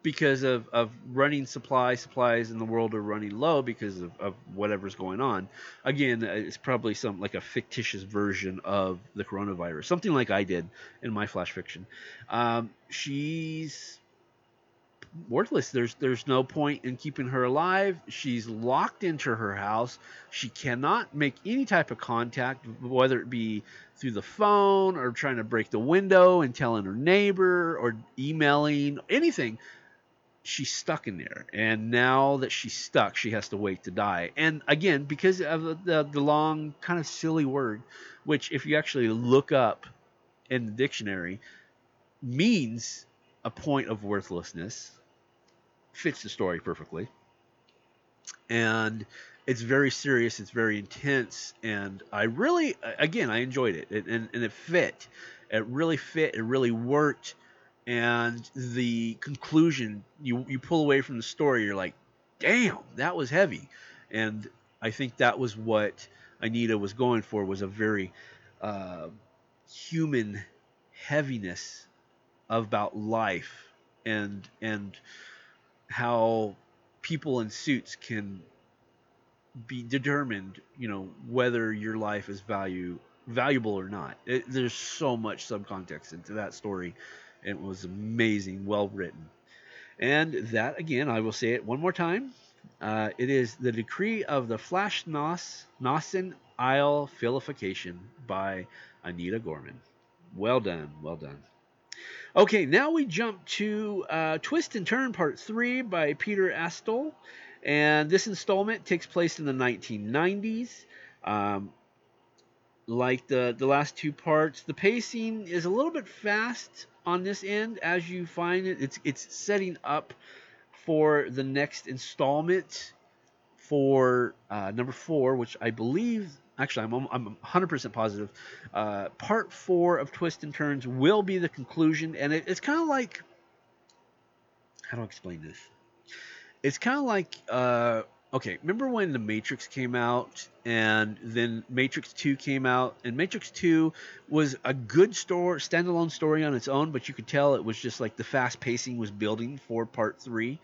because of, of running supply supplies in the world are running low because of, of whatever's going on. Again it's probably some like a fictitious version of the coronavirus something like i did in my flash fiction. Um, she's worthless. There's there's no point in keeping her alive. She's locked into her house. She cannot make any type of contact whether it be through the phone or trying to break the window and telling her neighbor or emailing anything she's stuck in there and now that she's stuck she has to wait to die and again because of the, the long kind of silly word which if you actually look up in the dictionary means a point of worthlessness fits the story perfectly and it's very serious, it's very intense, and I really, again, I enjoyed it, it and, and it fit. It really fit. It really worked. And the conclusion, you you pull away from the story, you're like, damn, that was heavy. And I think that was what Anita was going for was a very uh, human heaviness about life and and how people in suits can be determined, you know, whether your life is value valuable or not. It, there's so much subcontext into that story. It was amazing, well written. And that, again, I will say it one more time. Uh, it is the decree of the Flash Nos, Nossen Isle Filification by Anita Gorman. Well done, well done. Okay, now we jump to uh, Twist and Turn Part 3 by Peter Astle. And this installment takes place in the 1990s. Um, like the, the last two parts, the pacing is a little bit fast on this end as you find it. It's, it's setting up for the next installment for uh, number four, which I believe, actually, I'm, I'm 100% positive. Uh, part four of Twist and Turns will be the conclusion, and it, it's kind of like, how do I explain this? it's kind of like uh, okay remember when the matrix came out and then matrix 2 came out? And matrix 2 was a good story standalone story on its own but you could tell it was just like the fast pacing was building for part 3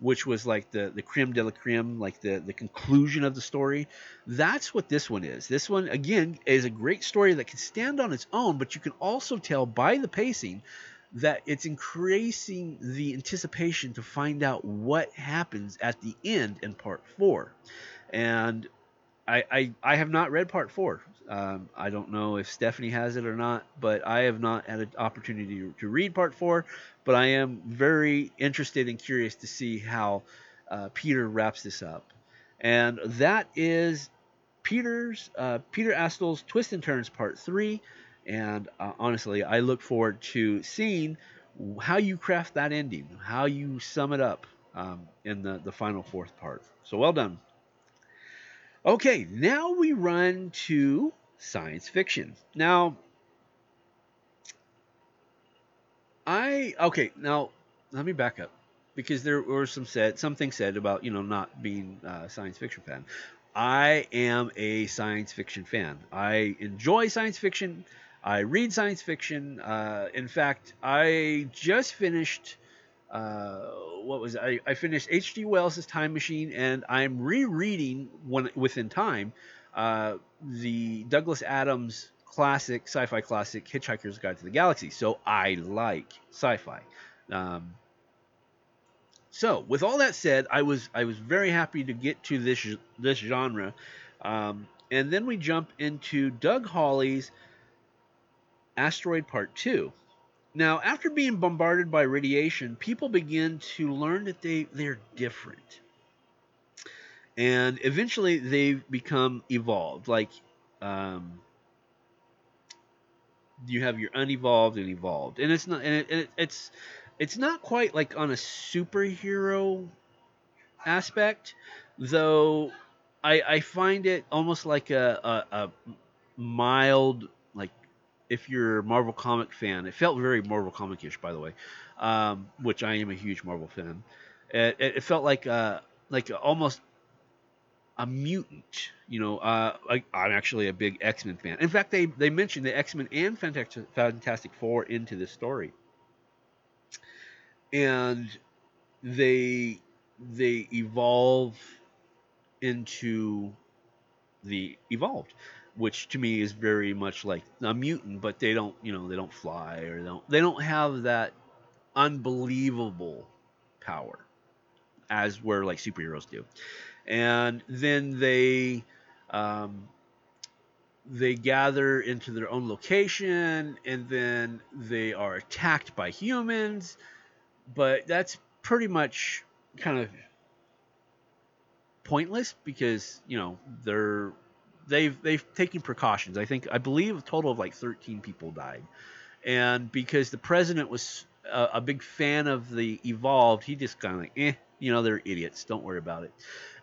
which was like the the creme de la creme like the the conclusion of the story. That's what this one is. This one again is a great story that can stand on its own but you can also tell by the pacing that it's increasing the anticipation to find out what happens at the end in part four. And I, I, I have not read part four. Um, I don't know if Stephanie has it or not, but I have not had an opportunity to, to read part four. But I am very interested and curious to see how uh, Peter wraps this up. And that is Peter's uh, Peter Astle's Twist and Turns Part Three. And uh, honestly, I look forward to seeing how you craft that ending, how you sum it up um, in the, the final fourth part. So well done. Okay, now we run to science fiction. Now, I okay. Now let me back up because there were some said something said about you know not being a science fiction fan. I am a science fiction fan. I enjoy science fiction. I read science fiction. Uh, in fact, I just finished. Uh, what was it? I, I finished H.G. Wells' Time Machine, and I'm rereading one within time uh, the Douglas Adams classic, sci-fi classic, Hitchhiker's Guide to the Galaxy. So I like sci-fi. Um, so with all that said, I was I was very happy to get to this this genre, um, and then we jump into Doug Hawley's Asteroid Part 2. Now, after being bombarded by radiation, people begin to learn that they, they're different. And eventually they become evolved. Like, um, you have your unevolved and evolved. And it's not, and it, it, it's, it's not quite like on a superhero aspect, though I, I find it almost like a, a, a mild if you're a Marvel comic fan, it felt very Marvel comic-ish, by the way, um, which I am a huge Marvel fan. It, it, felt like uh, like almost a mutant. You know, uh, I, am actually a big X-Men fan. In fact, they they mentioned the X-Men and Fantastic, Fantastic Four into this story, and they they evolve into the evolved which to me is very much like a mutant, but they don't, you know, they don't fly or they don't, they don't have that unbelievable power as where like superheroes do. And then they, um, they gather into their own location and then they are attacked by humans, but that's pretty much kind of pointless because you know they're they've they've taken precautions. I think I believe a total of like 13 people died, and because the president was a, a big fan of the evolved, he just kind of like, eh, you know, they're idiots. Don't worry about it.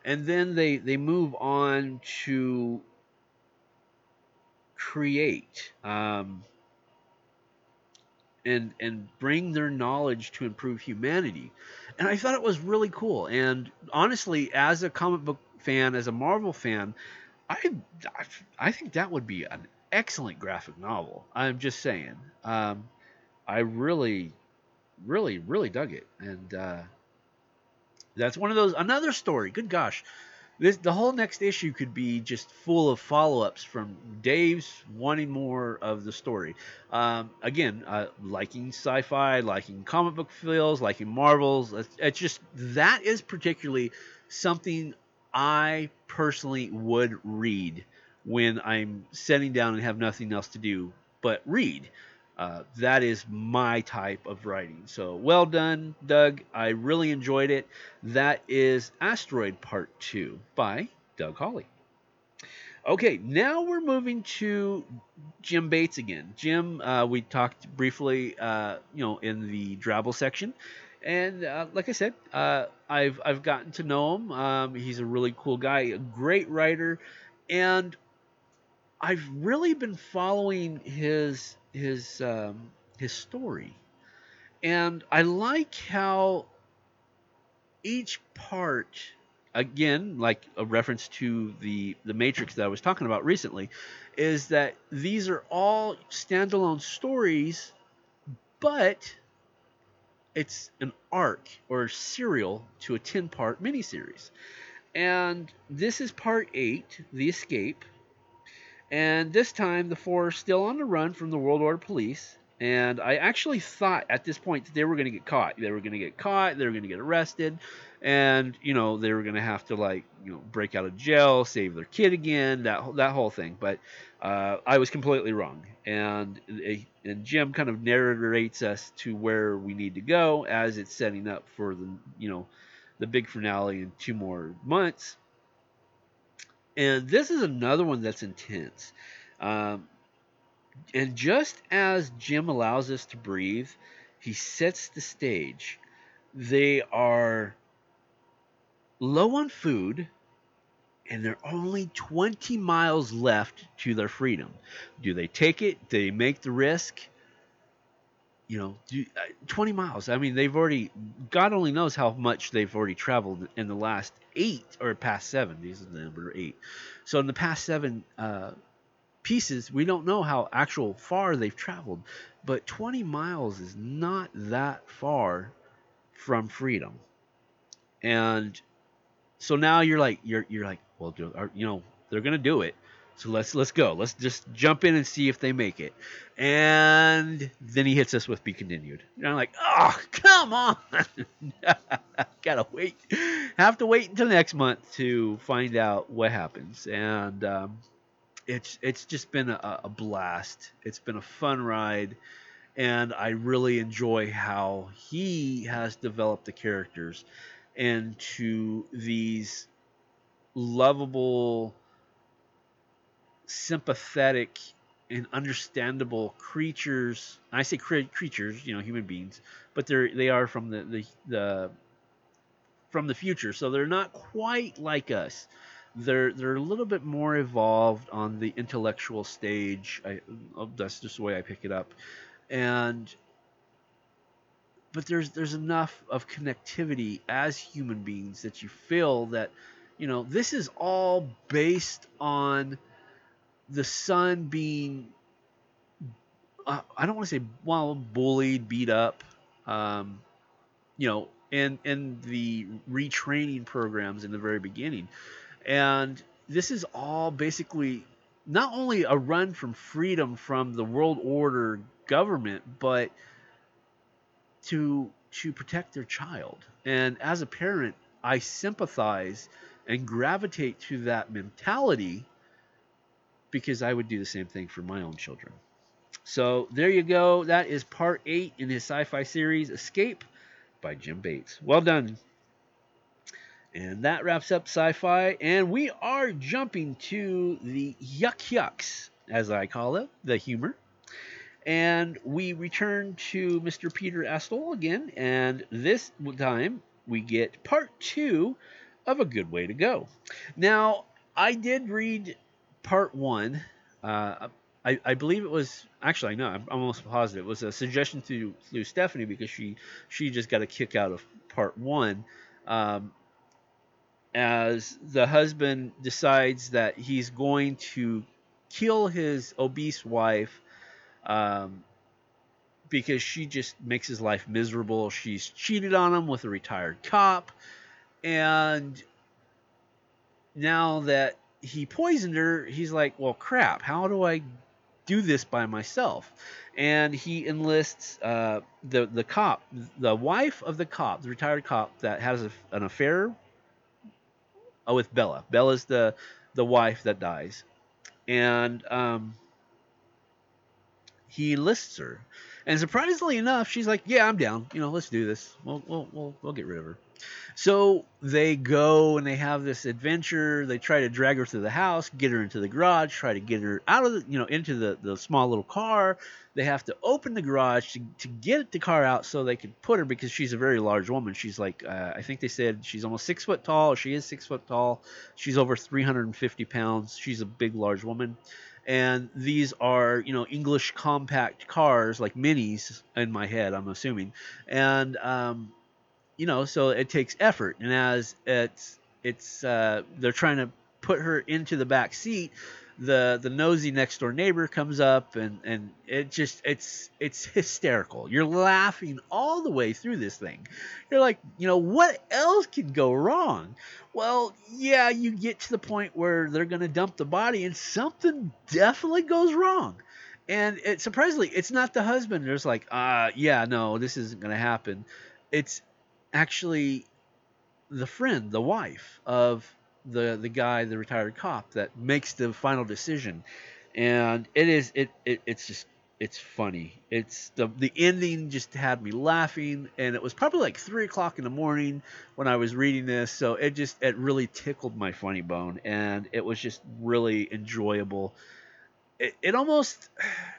and then they they move on to create um, and and bring their knowledge to improve humanity. And I thought it was really cool. And honestly, as a comic book fan, as a Marvel fan, I I think that would be an excellent graphic novel. I'm just saying. Um, I really, really, really dug it, and uh, that's one of those another story. Good gosh, this the whole next issue could be just full of follow-ups from Dave's wanting more of the story. Um, again, uh, liking sci-fi, liking comic book feels, liking Marvels. It's, it's just that is particularly something I personally would read when I'm sitting down and have nothing else to do but read. Uh, that is my type of writing. So well done, Doug. I really enjoyed it. That is Asteroid Part 2 by Doug Hawley. Okay, now we're moving to Jim Bates again. Jim, uh, we talked briefly, uh, you know, in the Drabble section, and uh, like I said, uh, I've I've gotten to know him. Um, he's a really cool guy, a great writer, and I've really been following his his um, his story, and I like how each part, again, like a reference to the the Matrix that I was talking about recently, is that these are all standalone stories, but it's an arc or serial to a 10 part miniseries. And this is part 8, The Escape, and this time, the four are still on the run from the World Order police. And I actually thought at this point that they were going to get caught. They were going to get caught. They were going to get arrested. And, you know, they were going to have to, like, you know, break out of jail, save their kid again, that, that whole thing. But uh, I was completely wrong. And, and Jim kind of narrates us to where we need to go as it's setting up for the, you know, the big finale in two more months. And this is another one that's intense. Um, and just as Jim allows us to breathe, he sets the stage. They are low on food, and they're only 20 miles left to their freedom. Do they take it? Do they make the risk? You know, do, uh, 20 miles. I mean, they've already, God only knows how much they've already traveled in the last eight or past seven. These are the number eight. So in the past seven uh, pieces, we don't know how actual far they've traveled, but 20 miles is not that far from freedom. And so now you're like you're you're like well you know they're gonna do it so let's let's go. Let's just jump in and see if they make it. And then he hits us with be continued. And I'm like, oh come on, gotta wait. Have to wait until next month to find out what happens. And um, it's it's just been a, a blast. It's been a fun ride, and I really enjoy how he has developed the characters into these lovable sympathetic and understandable creatures. I say creatures, you know, human beings, but they're they are from the the, the from the future, so they're not quite like us. They're they're a little bit more evolved on the intellectual stage. I, oh, that's just the way I pick it up, and but there's there's enough of connectivity as human beings that you feel that you know this is all based on the son being uh, I don't want to say well bullied, beat up, um, you know, and and the retraining programs in the very beginning, and this is all basically not only a run from freedom from the world order government, but to to protect their child. And as a parent, I sympathize and gravitate to that mentality because I would do the same thing for my own children. So there you go. That is part eight in his sci fi series, Escape by Jim Bates. Well done. And that wraps up sci fi. And we are jumping to the yuck yucks, as I call it, the humor. And we return to Mr. Peter Astle again. And this time we get part two of A Good Way to Go. Now, I did read part one. Uh, I, I believe it was actually I know I'm almost positive it was a suggestion to through Stephanie because she she just got a kick out of part one. Um, as the husband decides that he's going to kill his obese wife um, because she just makes his life miserable. She's cheated on him with a retired cop. And now that he poisoned her, he's like, well, crap, how do I do this by myself? And he enlists uh, the, the cop, the wife of the cop, the retired cop that has a, an affair with Bella. Bella's the, the wife that dies. And um, he lists her. And surprisingly enough, she's like, "Yeah, I'm down. You know, let's do this. We'll we'll we'll, we'll get rid of her." So they go and they have this adventure. They try to drag her through the house, get her into the garage, try to get her out of the, you know, into the, the small little car. They have to open the garage to, to get the car out so they can put her because she's a very large woman. She's like, uh, I think they said she's almost six foot tall. She is six foot tall. She's over 350 pounds. She's a big, large woman and these are you know English compact cars like minis in my head I'm assuming. And um, you know so it takes effort. And as it's it's uh, they're trying to put her into the back seat the the nosy next door neighbor comes up and and it just it's it's hysterical. You're laughing all the way through this thing. You're like you know what else could go wrong? Well yeah you get to the point where they're going to dump the body and something definitely goes wrong. And it surprisingly it's not the husband. There's like uh yeah no this isn't going to happen. It's actually the friend the wife of the the guy, the retired cop, that makes the final decision, and it is it, it it's just it's funny. It's the the ending just had me laughing, and it was probably like three o'clock in the morning when I was reading this, so it just it really tickled my funny bone, and it was just really enjoyable. It, it almost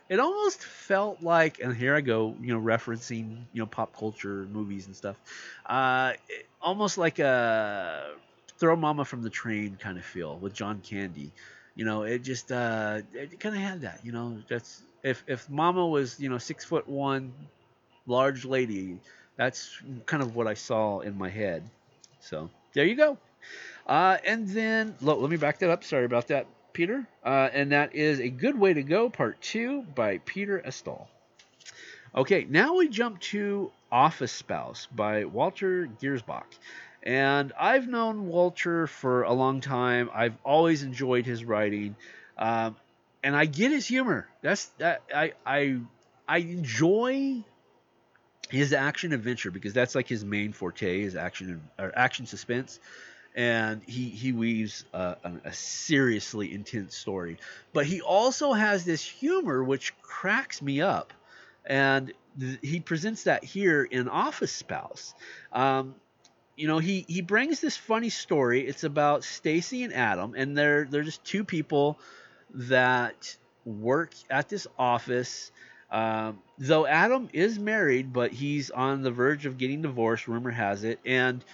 it almost felt like, and here I go, you know, referencing you know pop culture movies and stuff, uh, it, almost like a throw Mama from the train kind of feel with John Candy. You know, it just uh, it kind of had that. You know, that's if if Mama was you know six foot one, large lady, that's kind of what I saw in my head. So there you go. Uh, and then look, let me back that up. Sorry about that, Peter. Uh, and that is a good way to go, part two by Peter Astle. Okay, now we jump to Office Spouse by Walter Giersbach. And I've known Walter for a long time. I've always enjoyed his writing, um, and I get his humor. That's that I I I enjoy his action adventure because that's like his main forte is action or action suspense. And he he weaves a, a, seriously intense story. But he also has this humor which cracks me up. And th- he presents that here in office spouse. Um, you know, he he brings this funny story. It's about Stacy and Adam, and they're they're just two people that work at this office. Um, though Adam is married, but he's on the verge of getting divorced. Rumor has it, and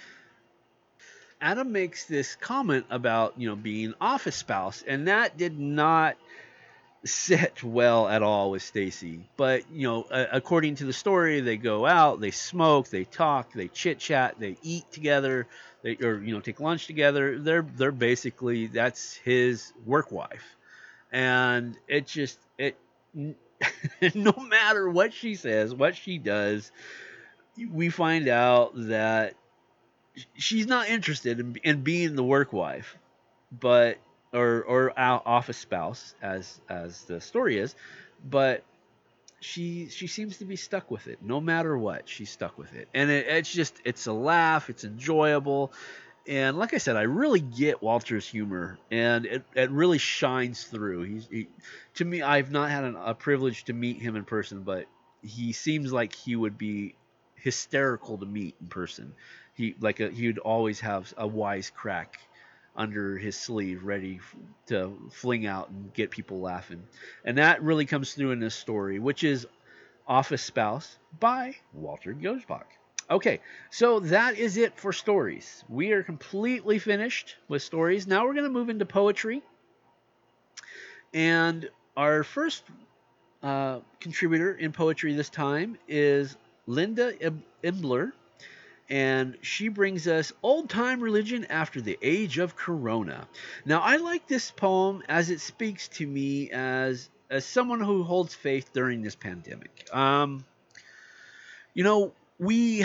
Adam makes this comment about you know being office spouse, and that did not sit well at all with Stacy. But you know, uh, according to the story, they go out, they smoke, they talk, they chit chat, they eat together, they or you know take lunch together. They're they're basically that's his work wife, and it just it. no matter what she says, what she does, we find out that she's not interested in, in being the work wife, but or or office spouse as as the story is, but she she seems to be stuck with it no matter what she's stuck with it. And it, it's just it's a laugh it's enjoyable and like i said i really get walter's humor and it, it really shines through. He's he, to me i've not had an, a privilege to meet him in person but he seems like he would be hysterical to meet in person. He like a, he would always have a wise crack under his sleeve, ready to fling out and get people laughing. And that really comes through in this story, which is Office Spouse by Walter Giersbach. Okay, so that is it for stories. We are completely finished with stories. Now we're going to move into poetry. And our first uh, contributor in poetry this time is Linda Imbler. And she brings us Old Time Religion After the Age of Corona. Now, I like this poem as it speaks to me as, as someone who holds faith during this pandemic. Um, you know, we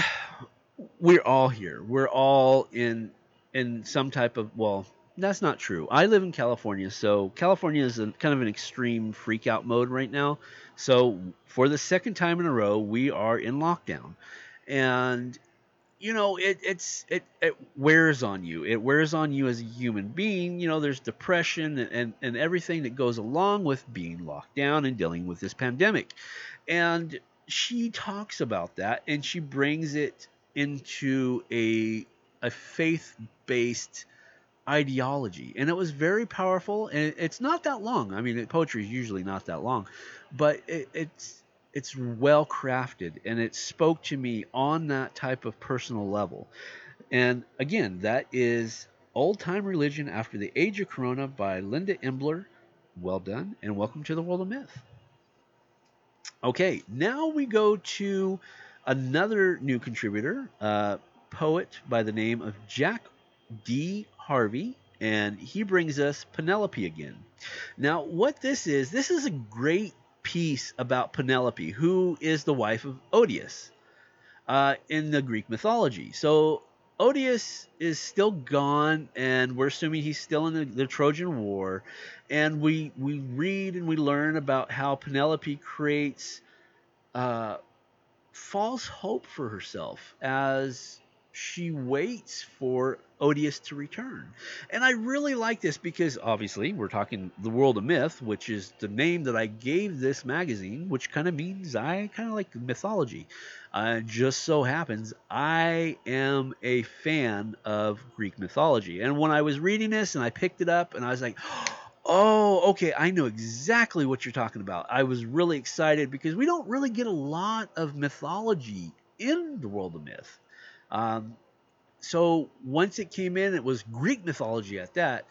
we're all here. We're all in in some type of well, that's not true. I live in California, so California is a, kind of an extreme freak out mode right now. So for the second time in a row, we are in lockdown, and you know it it's it, it wears on you. It wears on you as a human being. You know, there's depression and, and and everything that goes along with being locked down and dealing with this pandemic, and she talks about that and she brings it into a a faith based ideology. And it was very powerful. And it's not that long. I mean poetry is usually not that long. But it, it's it's well crafted and it spoke to me on that type of personal level and again that is old time religion after the age of corona by linda imbler well done and welcome to the world of myth Okay, now we go to another new contributor, a poet by the name of Jack D. Harvey, and he brings us Penelope again. Now, what this is, this is a great piece about Penelope, who is the wife of Odius uh, in the Greek mythology. So, Odius is still gone, and we're assuming he's still in the, the, Trojan War. And we we read and we learn about how Penelope creates uh, false hope for herself as she waits for Odius to return. And I really like this because obviously we're talking the world of myth, which is the name that I gave this magazine, which kind of means I kind of like mythology. Uh, just so happens I am a fan of Greek mythology. And when I was reading this and I picked it up and I was like, oh, okay, I know exactly what you're talking about. I was really excited because we don't really get a lot of mythology in the world of myth. Um, so once it came in, it was Greek mythology at that.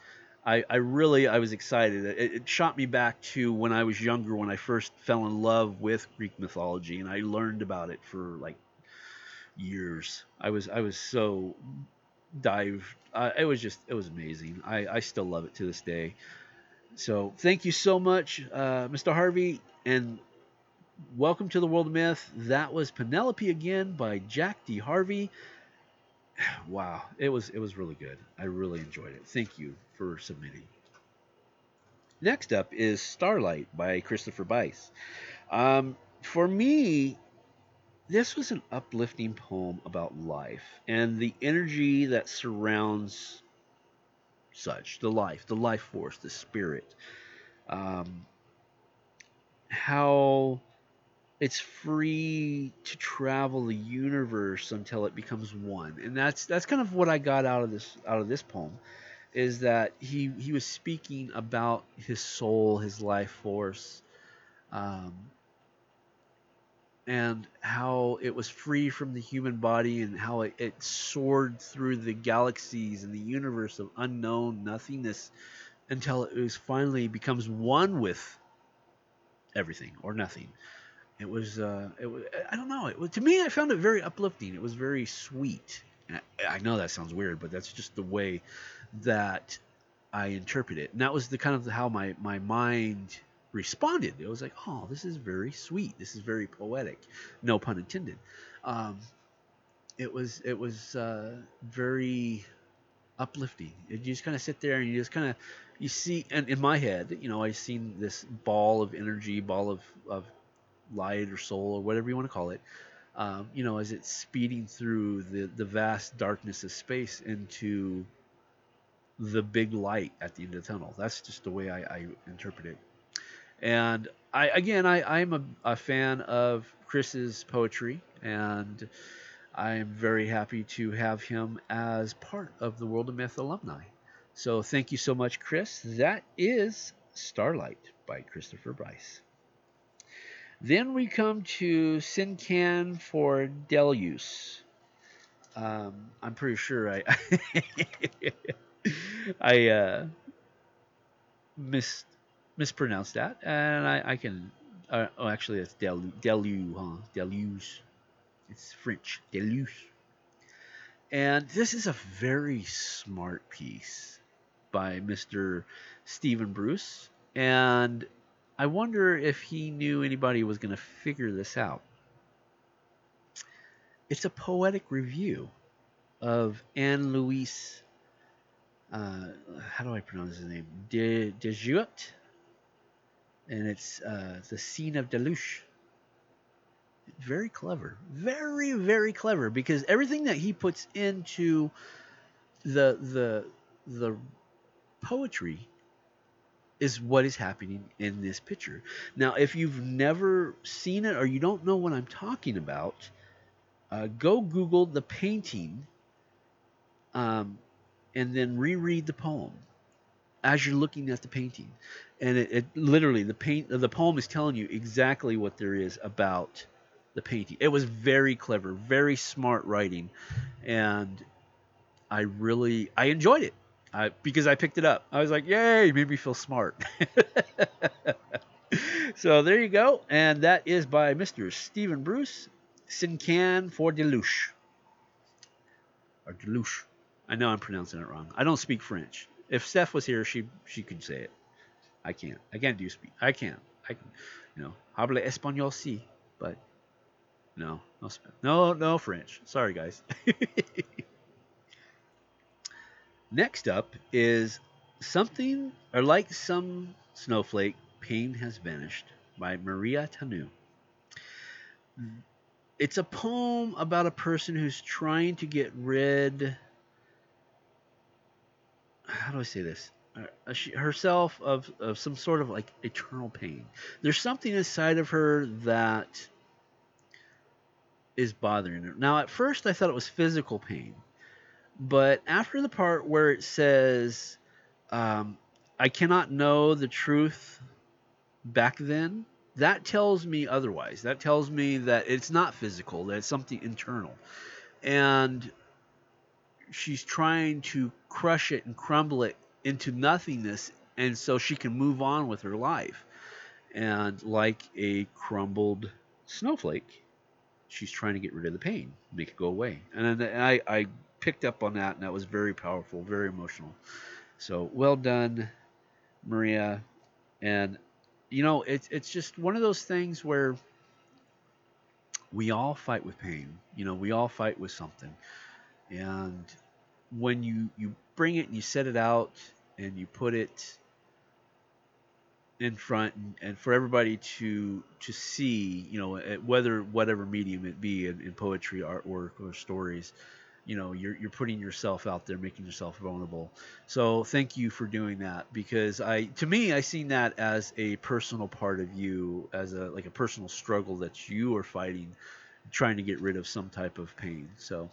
I, I really I was excited. It, it, shot me back to when I was younger, when I first fell in love with Greek mythology, and I learned about it for like years. I was I was so dived. Uh, it was just it was amazing. I, I still love it to this day. So thank you so much, uh, Mr. Harvey, and welcome to the world of myth. That was Penelope again by Jack D. Harvey wow, it was it was really good. I really enjoyed it. Thank you for submitting. Next up is Starlight by Christopher Bice. Um, for me, this was an uplifting poem about life and the energy that surrounds such the life, the life force, the spirit. Um, how it's free to travel the universe until it becomes one. And that's that's kind of what i got out of this out of this poem is that he he was speaking about his soul his life force um, and how it was free from the human body and how it, it soared through the galaxies and the universe of unknown nothingness until it was finally becomes one with everything or nothing it was, uh, it was, I don't know. It was, to me, I found it very uplifting. It was very sweet. I, I, know that sounds weird, but that's just the way that I interpret it. And that was the kind of how my, my mind responded. It was like, oh, this is very sweet. This is very poetic. No pun intended. Um, it was, it was, uh, very uplifting. You just kind of sit there and you just kind of, you see, and in my head, you know, I seen this ball of energy, ball of, of light or soul or whatever you want to call it, um, you know, as it's speeding through the, the vast darkness of space into the big light at the end of the tunnel. That's just the way I, I interpret it. And I again, I, I'm a, a fan of Chris's poetry, and I am very happy to have him as part of the World of Myth alumni. So thank you so much, Chris. That is Starlight by Christopher Bice. Then we come to Sincan for Deluse. Um, I'm pretty sure I I uh, mis mispronounced that, and I, I can. Uh, oh, actually, it's delu, delu, huh? Deluge. It's French. Deluse. And this is a very smart piece by Mr. Stephen Bruce, and I wonder if he knew anybody was going to figure this out. It's a poetic review of Anne Louise. Uh, how do I pronounce his name? De Dejuet, and it's uh, the scene of Deluche. Very clever, very very clever because everything that he puts into the the the poetry is what is happening in this picture. Now, if you've never seen it or you don't know what I'm talking about, uh, go Google the painting um, and then reread the poem as you're looking at the painting. And it, it literally the paint the poem is telling you exactly what there is about the painting. It was very clever, very smart writing, and I really I enjoyed it. I, because I picked it up. I was like, "Yay!" Made me feel smart. so there you go, and that is by Mr. Stephen Bruce, Sincan for Deluche or Deluche. I know I'm pronouncing it wrong. I don't speak French. If Steph was here, she she could say it. I can't. I can't do speak. I can't. I can, you know, habla español sí, but no, no, no, no French. Sorry, guys. Next up is something, or like some snowflake, pain has vanished by Maria Tanu. It's a poem about a person who's trying to get rid. How do I say this? Uh, herself of, of some sort of like eternal pain. There's something inside of her that is bothering her. Now, at first, I thought it was physical pain, but after the part where it says, um, I cannot know the truth back then, that tells me otherwise. That tells me that it's not physical, that it's something internal. And she's trying to crush it and crumble it into nothingness, and so she can move on with her life. And like a crumbled snowflake, she's trying to get rid of the pain, make it go away. And, then I, I picked up on that, and that was very powerful, very emotional. So well done, Maria. And you know, it's it's just one of those things where we all fight with pain. You know, we all fight with something, and when you you bring it and you set it out and you put it in front and, and, for everybody to to see you know whether whatever medium it be in, in, poetry artwork or stories you know you're, you're putting yourself out there making yourself vulnerable. So thank you for doing that because i to me i seen that as a personal part of you as a like a personal struggle that you are fighting trying to get rid of some type of pain. So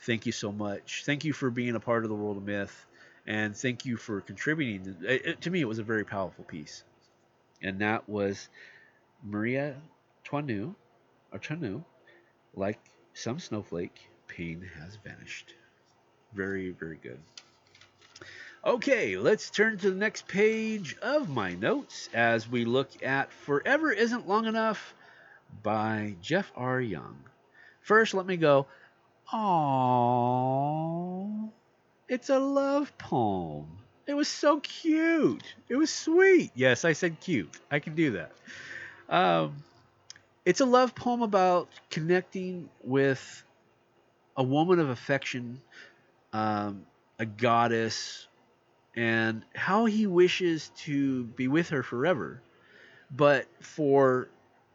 thank you so much. Thank you for being a part of the world of myth and thank you for contributing. It, it, to me, it was a very powerful piece, and that was Maria Toinu, or Toinu, like some snowflake, pain has vanished. Very, very good. Okay, let's turn to the next page of my notes as we look at Forever Isn't Long Enough by Jeff R. Young. First, let me go, Aww. It's a love poem. It was so cute. It was sweet. Yes, I said cute. I can do that. Um, it's a love poem about connecting with a woman of affection, um, a goddess, and how he wishes to be with her forever. But for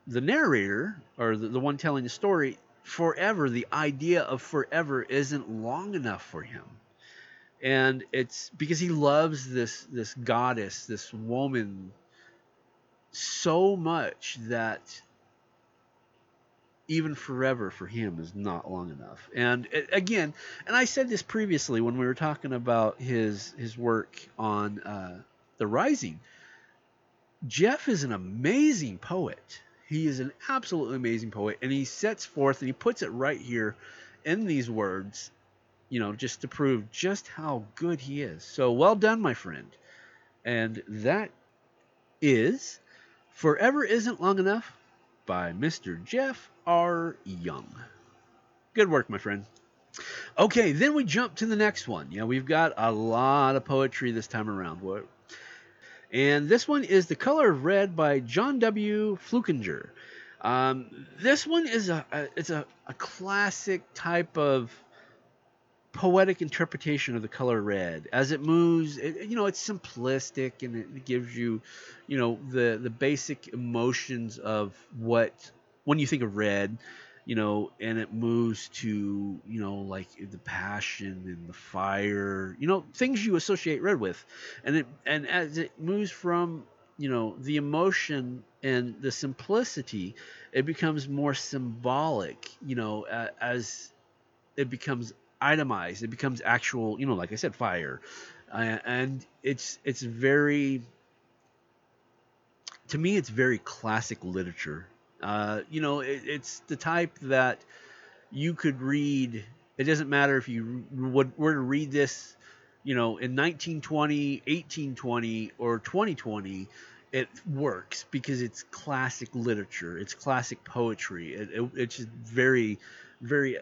the narrator, or the, the one telling the story, forever, the idea of forever isn't long enough for him and it's because he loves this this goddess, this woman so much that even forever for him is not long enough. And again, and I said this previously when we were talking about his his work on uh, the Rising. Jeff is an amazing poet. He is an absolutely amazing poet, and he sets forth and he puts it right here in these words, you know, just to prove just how good he is. So well done, my friend. And that is Forever Isn't Long Enough by Mr. Jeff R. Young. Good work, my friend. Okay, then we jump to the next one. Yeah, we've got a lot of poetry this time around. And this one is The Color of Red by John W. Flukinger. Um, this one is a, a it's a, a classic type of poetic interpretation of the color red. As it moves it, you know it's simplistic and it gives you you know the the basic emotions of what when you think of red you know and it moves to you know like the passion and the fire you know things you associate red with. And it and as it moves from you know the emotion and the simplicity it becomes more symbolic you know as it becomes itemized it becomes actual you know like i said fire. Uh, and it's it's very to me it's very classic literature. Uh, you know it, it's the type that you could read it doesn't matter if you would were to read this you know in 1920 1820 or 2020 it works because it's classic literature it's classic poetry. It, it, it's just very very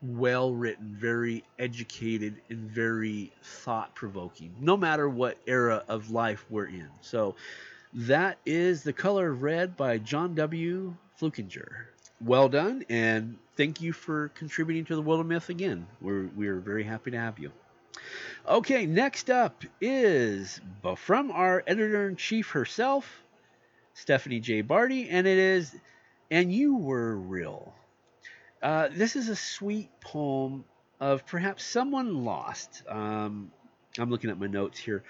well written, very educated, and very thought provoking, no matter what era of life we're in. So that is The Color of Red by John W. Flukinger. Well done, and thank you for contributing to the World of Myth again. We're, we're very happy to have you. Okay, next up is from our editor in chief herself, Stephanie J. Barty, and it is And You Were Real. Uh, this is a sweet poem of perhaps someone lost. Um, I'm looking at my notes here.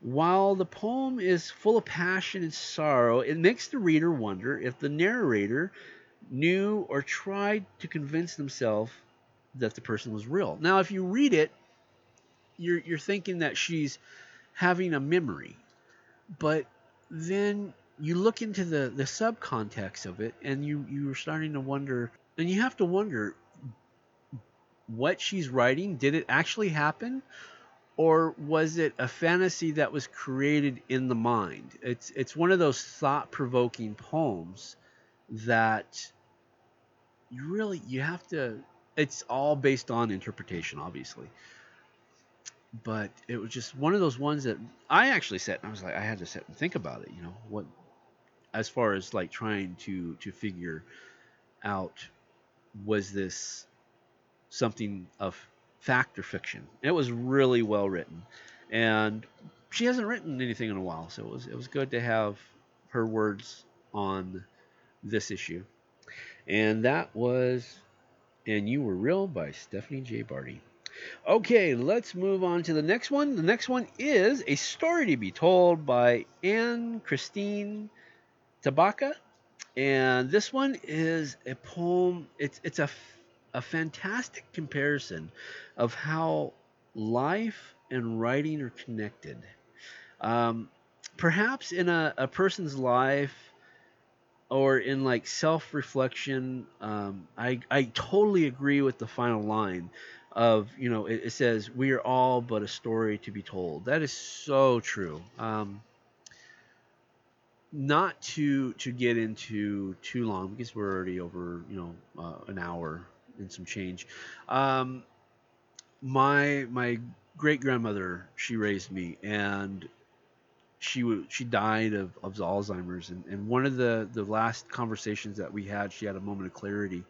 While the poem is full of passion and sorrow, it makes the reader wonder if the narrator knew or tried to convince themselves that the person was real. Now, if you read it, you're, you're thinking that she's having a memory, but then you look into the, the subcontext of it and you, you're starting to wonder and you have to wonder what she's writing. Did it actually happen? Or was it a fantasy that was created in the mind? It's it's one of those thought-provoking poems that you really you have to it's all based on interpretation obviously. But it was just one of those ones that I actually sat and I was like I had to sit and think about it you know what as far as like trying to to figure out was this something of fact or fiction? It was really well written, and she hasn't written anything in a while, so it was it was good to have her words on this issue. And that was And You Were Real by Stephanie J. Barty. Okay, let's move on to the next one. The next one is A Story to Be Told by Ann Christine Tabaka and this one is a poem. It's it's a a fantastic comparison of how life and writing are connected. Um, perhaps in a, a person's life or in like self reflection, um, I, I totally agree with the final line of, you know, it, it, says, We are all but a story to be told. That is so true. Um, not to to get into too long because we're already over you know uh, an hour and some change. Um, my my great grandmother she raised me and she would she died of, of alzheimer's and, and one of the the last conversations that we had she had a moment of clarity.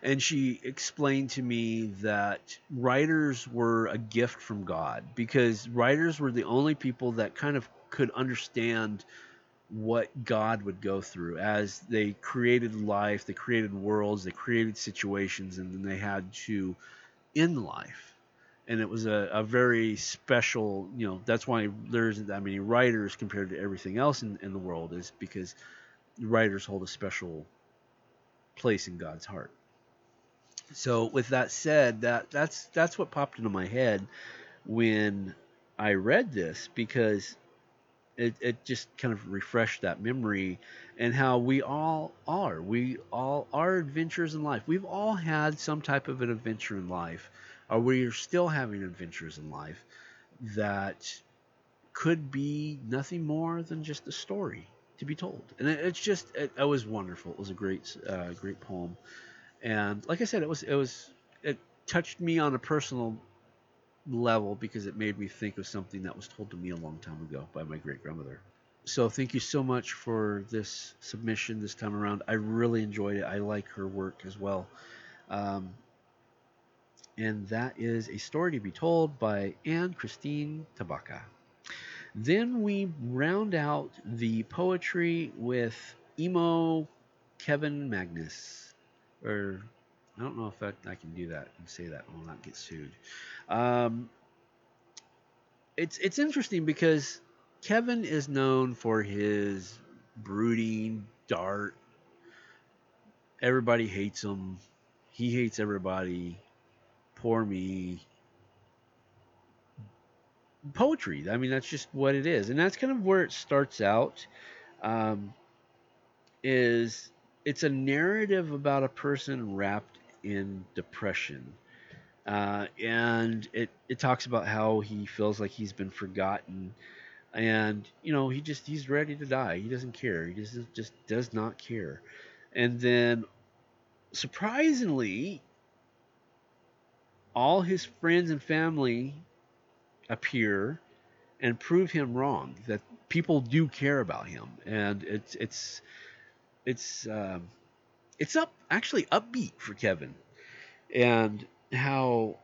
And she explained to me that writers were a gift from god because writers were the only people that kind of could understand what God would go through as they created life, they created worlds, they created situations, and then they had to end life. And it was a, a very special, you know, that's why there isn't that many writers compared to everything else in, in the world, is because writers hold a special place in God's heart. So with that said, that that's that's what popped into my head when I read this because it, it just kind of refreshed that memory and how we all are. We all are adventures in life. We've all had some type of an adventure in life, or we are still having adventures in life that could be nothing more than just a story to be told. And it, it's just, it, it, was wonderful. It was a great, uh, great poem. And like I said, it was, it was, it touched me on a personal level because it made me think of something that was told to me a long time ago by my great grandmother. So thank you so much for this submission this time around. I really enjoyed it. I like her work as well. Um, and that is a story to be told by Ann Christine Tabaka. Then we round out the poetry with emo Kevin Magnus, or I don't know if I, I can do that and say that and will not get sued. Um, it's it's interesting because Kevin is known for his brooding, dark. Everybody hates him. He hates everybody. Poor me. Poetry. I mean, that's just what it is, and that's kind of where it starts out. Um, is it's a narrative about a person wrapped in depression. Uh, and it, it talks about how he feels like he's been forgotten. And you know he just he's ready to die. He doesn't care. He just just does not care. And then surprisingly all his friends and family appear and prove him wrong that people do care about him. And it's it's it's um, it's up actually upbeat for Kevin and how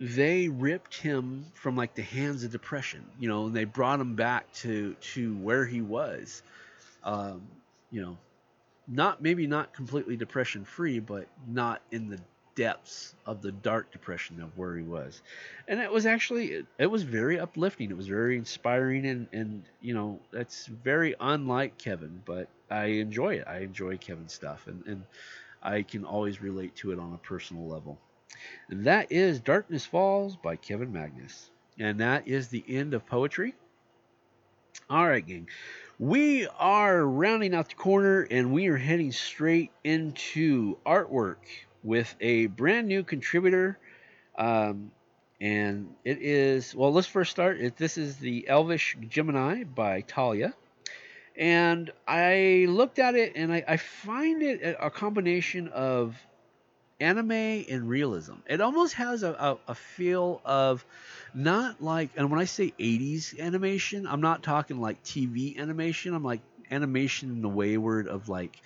they ripped him from like the hands of depression, you know, and they brought him back to to where he was, um, you know, not maybe not completely depression free, but not in the depths of the dark depression of where he was, and it was actually it, it was very uplifting. It was very inspiring, and and you know that's very unlike Kevin, but I enjoy it. I enjoy Kevin's stuff, and and I can always relate to it on a personal level. And that is Darkness Falls by Kevin Magnus. And that is the end of poetry. All right, gang. We are rounding out the corner and we are heading straight into artwork with a brand new contributor. Um, and it is, well, let's first start. This is the Elvish Gemini by Talia. And I looked at it and I, I find it a combination of anime and realism. It almost has a, a, a, feel of not like, and when I say 80s animation, I'm not talking like TV animation. I'm like animation in the wayward of like,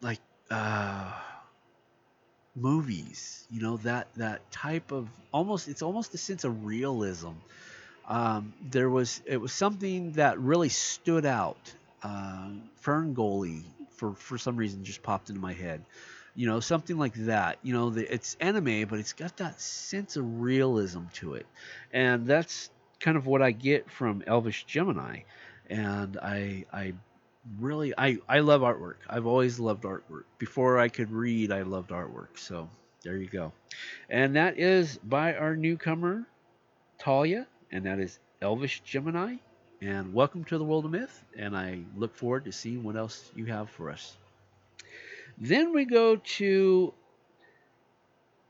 like, uh, movies, you know, that, that type of almost, it's almost a sense of realism um, there was it was something that really stood out. Uh, Fern Gully, for for some reason, just popped into my head. You know, something like that. You know, the, it's anime, but it's got that sense of realism to it, and that's kind of what I get from Elvish Gemini. And I I really I I love artwork. I've always loved artwork. Before I could read, I loved artwork. So there you go. And that is by our newcomer, Talia and that is Elvish Gemini. And welcome to the world of myth, and I look forward to seeing what else you have for us. Then we go to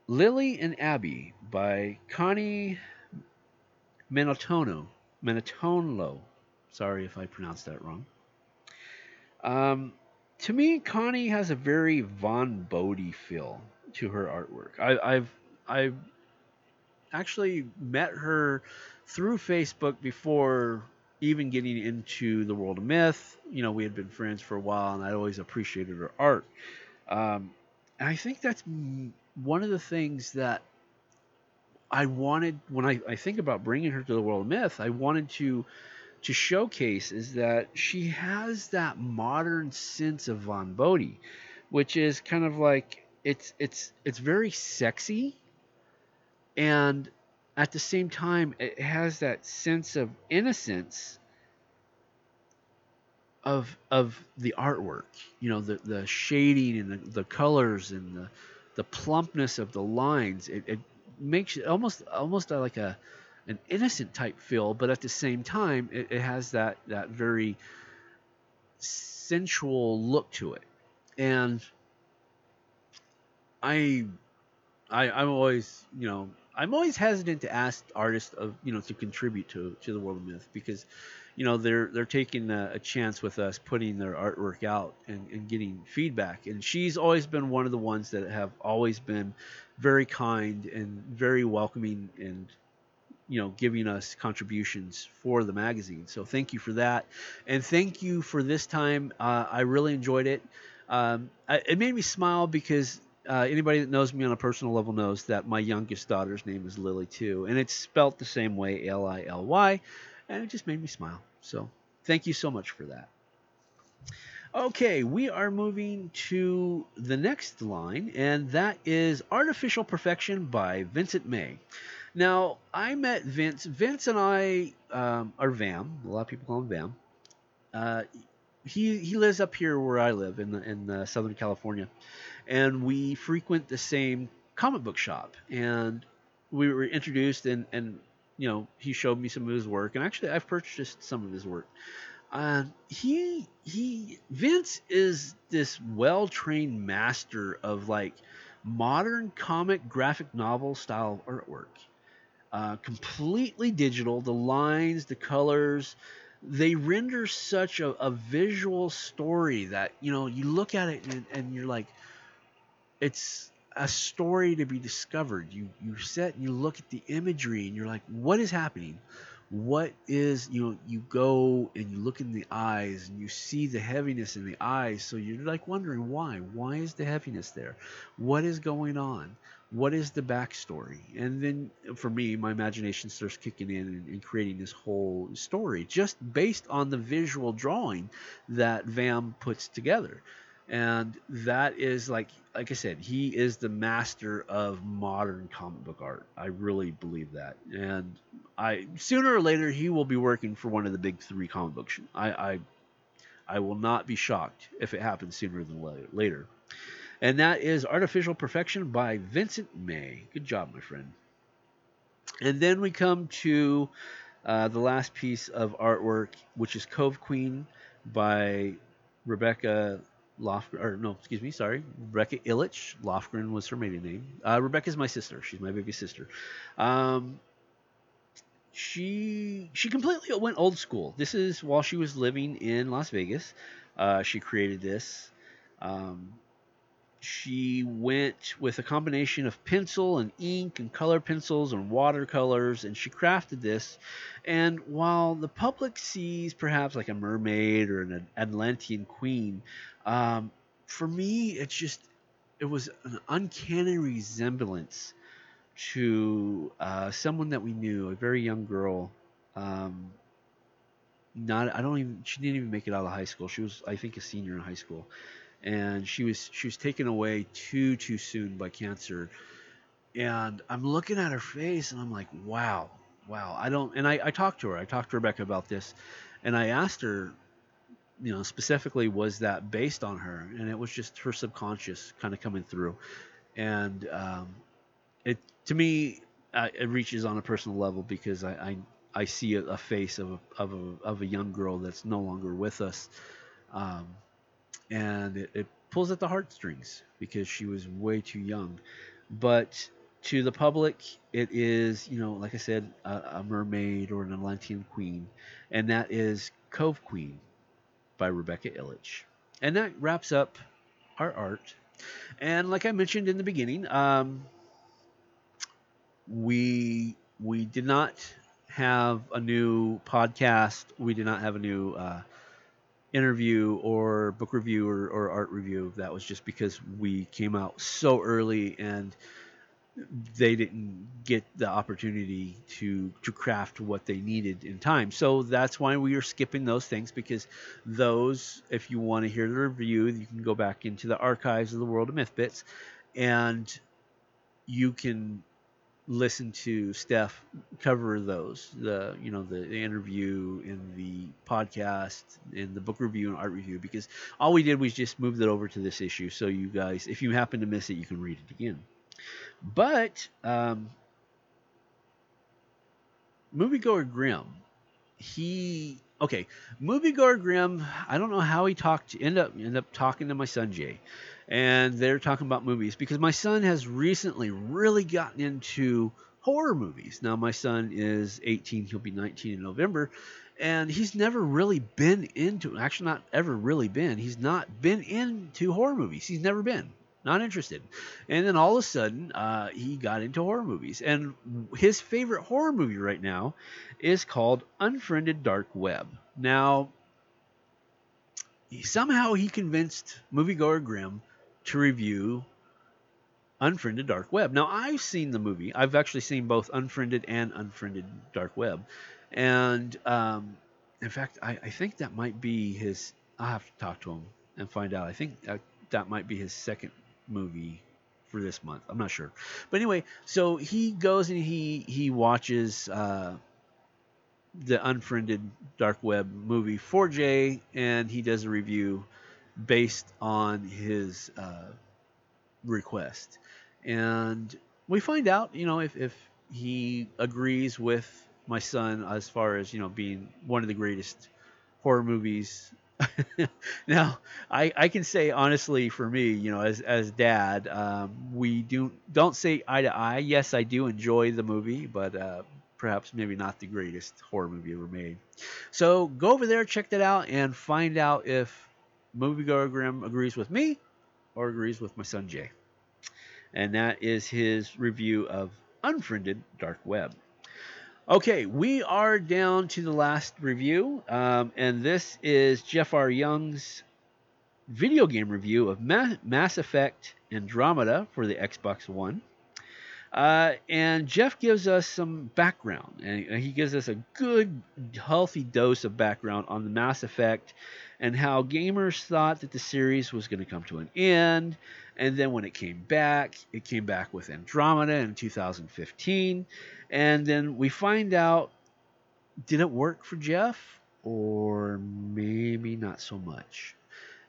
Lily and Abby by Connie Menatono. Menatonlo. Sorry if I pronounced that wrong. Um, to me, Connie has a very Vaughn Bodē feel to her artwork. I, I've I've actually met her through Facebook before even getting into the world of myth. You know, we had been friends for a while, and I always appreciated her art. Um, and I think that's one of the things that I wanted when I, I think about bringing her to the world of myth. I wanted to to showcase is that she has that modern sense of Vaughn Bodē, which is kind of like it's it's it's very sexy and at the same time it has that sense of innocence of of the artwork you know the the shading and the, the colors and the the plumpness of the lines. It, it makes it almost almost like a an innocent type feel, but at the same time, it, it has that that very sensual look to it, and I, I I'm always you know I'm always hesitant to ask artists of you know to contribute to to the world of myth because you know they're they're taking a, a chance with us putting their artwork out and, and getting feedback. And she's always been one of the ones that have always been very kind and very welcoming and you know giving us contributions for the magazine. So thank you for that. And thank you for this time. Uh, i really enjoyed it. Um, I, it made me smile because uh, anybody that knows me on a personal level knows that my youngest daughter's name is Lily too, and it's spelt the same way, L-I-L-Y, and it just made me smile. So thank you so much for that. Okay, we are moving to the next line, and that is Artificial Perfection by Vincent May. Now, I met Vince. Vince and I um, are Vam. A lot of people call him Vam. Uh, he he lives up here where I live in the, in the Southern California, and we frequent the same comic book shop. And we were introduced, and and you know he showed me some of his work, and actually I've purchased some of his work. Uh, he he Vince is this well trained master of like modern comic graphic novel style artwork. Uh, completely digital. The lines, the colors, they render such a, a visual story that you know you look at it and, and you're like it's a story to be discovered. You you sit and you look at the imagery and you're like what is happening? What is you know you go and you look in the eyes and you see the heaviness in the eyes. So you're like wondering why. Why is the heaviness there? What is going on? What is the backstory? And then for me my imagination starts kicking in and, and creating this whole story just based on the visual drawing that vam puts together and that is like like i said he is the master of modern comic book art. I really believe that. And i sooner or later he will be working for one of the big three comic books i i, I will not be shocked if it happens sooner than later. And that is artificial perfection by vincent may. Good job my friend. And then we come to uh, the last piece of artwork which is cove queen by rebecca Lofgren, or no, excuse me, sorry, Rebecca Illich. Lofgren was her maiden name. Uh, Rebecca's my sister. She's my baby sister. Um, she she completely went old school. This is while she was living in Las Vegas. Uh, she created this. Um, she went with a combination of pencil and ink and color pencils and watercolors and she crafted this. And while the public sees perhaps like a mermaid or an atlantean queen um, for me it's just it was an uncanny resemblance to uh, someone that we knew a very young girl. Um, not i don't even she didn't even make it out of high school. She was i think a senior in high school and she was she was taken away too too soon by cancer. And i'm looking at her face and i'm like wow wow. I don't and i, I talked to her. I talked to rebecca about this and i asked her you know specifically was that based on her? And it was just her subconscious kind of coming through. And um, it to me uh, it reaches on a personal level because i i, I see a, face of a, of a of a young girl that's no longer with us. Um, and it, it pulls at the heartstrings because she was way too young. But to the public, it is, you know, like I said, a, a, mermaid or an Atlantean queen, and that is Cove Queen by Rebecca Illich. And that wraps up our art. And like I mentioned in the beginning, um, we we did not have a new podcast. We did not have a new uh, interview or book review or, or art review. That was just because we came out so early and they didn't get the opportunity to to craft what they needed in time. So that's why we are skipping those things because those, if you want to hear the review, you can go back into the archives of the World of Myth Bits, and you can listen to Steph cover those the you know the, interview in the podcast in the book review and art review because all we did was just moved it over to this issue so you guys if you happen to miss it you can read it again but um, moviegoer Grim, he okay, moviegoer Grim. I don't know how he talked. End up end up talking to my son Jay, and they're talking about movies because my son has recently really gotten into horror movies. Now my son is 18; he'll be 19 in November, and he's never really been into. Actually, not ever really been. He's not been into horror movies. He's never been not interested. And then all of a sudden, uh, he got into horror movies. And his favorite horror movie right now is called Unfriended Dark Web. Now, somehow he convinced moviegoer Grim to review Unfriended Dark Web. Now, I've seen the movie. I've actually seen both Unfriended and Unfriended Dark Web. And um, in fact, I, I, think that might be his. I'll have to talk to him and find out. I think that, that might be his second movie for this month. I'm not sure, but anyway, so he goes and he he watches uh, the Unfriended Dark Web movie for Jay, and he does a review based on his uh, request, and we find out, you know, if if he agrees with my son as far as you know being one of the greatest horror movies now, I, I can say honestly for me, you know, as as dad, um, we do don't say eye to eye. Yes, I do enjoy the movie, but uh, perhaps maybe not the greatest horror movie ever made. So go over there, check that out, and find out if Moviegoer Grim agrees with me or agrees with my son Jay. And that is his review of Unfriended Dark Web. Okay, we are down to the last review, um, and this is Jeff R. Young's video game review of Ma- Mass Effect Andromeda for the Xbox One. Uh, and Jeff gives us some background, and he gives us a good, healthy dose of background on the Mass Effect and how gamers thought that the series was going to come to an end. And then when it came back, it came back with Andromeda in 2015 and then we find out did it work for Jeff or maybe not so much.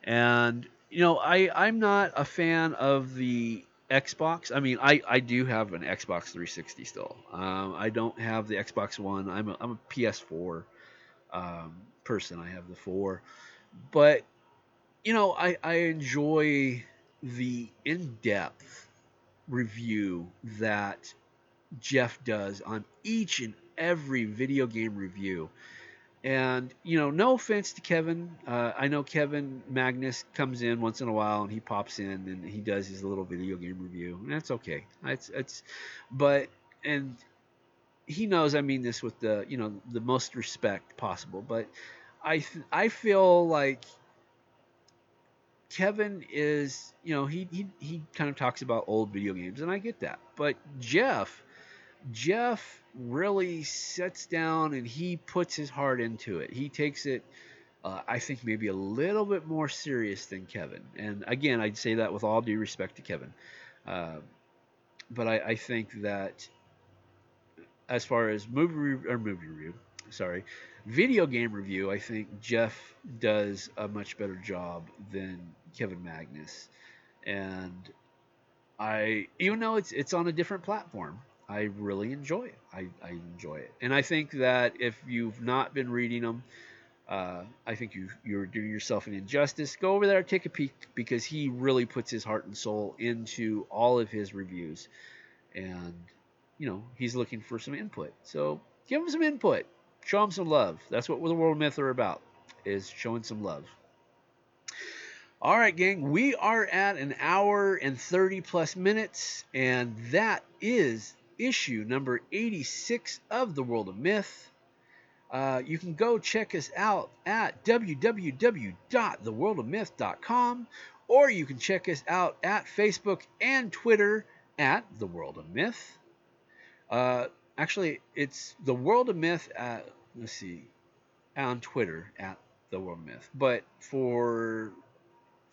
And you know, I I'm not a fan of the Xbox. I mean, I, I do have an Xbox 360 still. Um, I don't have the Xbox One. I'm a, I'm a PS4 um, person. I have the four, but you know, I I enjoy the in-depth review that Jeff does on each and every video game review. And, you know, no offense to Kevin. Uh, I know Kevin Magnus comes in once in a while and he pops in and he does his little video game review. And that's okay. It's, it's, but, and he knows I mean this with the, you know, the most respect possible. But I, I feel like Kevin is, you know, he, he, he kind of talks about old video games and I get that. But Jeff, Jeff really sets down and he puts his heart into it. He takes it, uh, I think, maybe a little bit more serious than Kevin. And again, I'd say that with all due respect to Kevin. Uh, but I, I, think that as far as movie re- or movie review, sorry, video game review, I think Jeff does a much better job than Kevin Magnus. And I, even though it's it's on a different platform, I really enjoy it. I, I enjoy it, and I think that if you've not been reading them, uh, I think you you're doing yourself an injustice. Go over there, take a peek, because he really puts his heart and soul into all of his reviews, and you know he's looking for some input. So give him some input, show him some love. That's what the World Myth are about, is showing some love. All right, gang, we are at an hour and 30 plus minutes, and that is issue number 86 of The World of Myth. Uh, you can go check us out at www.theworldofmyth.com or you can check us out at Facebook and Twitter at The World of Myth. Uh, actually, it's The World of Myth at, let's see, on Twitter at The World of Myth. But for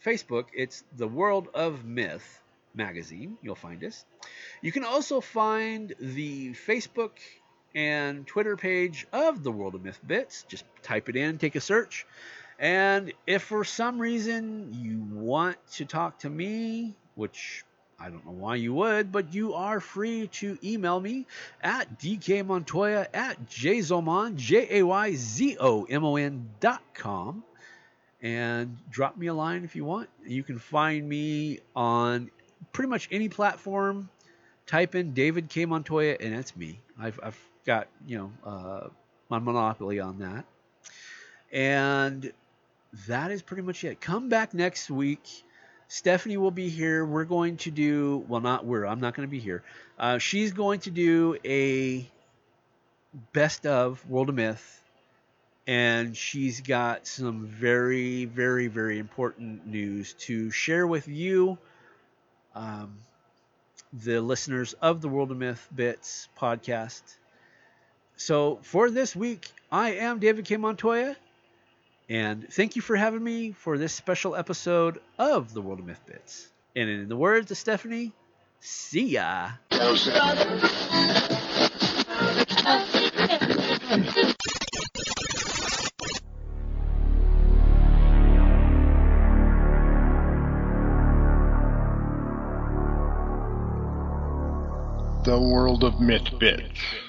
Facebook, it's The World of Myth magazine. You'll find us. You can also find the Facebook and Twitter page of the World of Myth Bits. Just type it in, take a search. And if for some reason you want to talk to me, which I don't know why you would, but you are free to email me at dkmontoya at jayzomon, J-A-Y-Z-O-M-O-N dot com and drop me a line if you want. You can find me on pretty much any platform. Type in David K. Montoya, and that's me. I've, I've got, you know, uh, my monopoly on that. And that is pretty much it. Come back next week. Stephanie will be here. We're going to do, well, not we're, I'm not going to be here. Uh, she's going to do a best of World of Myth. And she's got some very, very, very important news to share with you, um, the listeners of the World of Myth Bits podcast. So for this week, I am David K. Montoya. And thank you for having me for this special episode of the World of Myth Bits. And in the words of Stephanie, see ya. World of Myth Bits.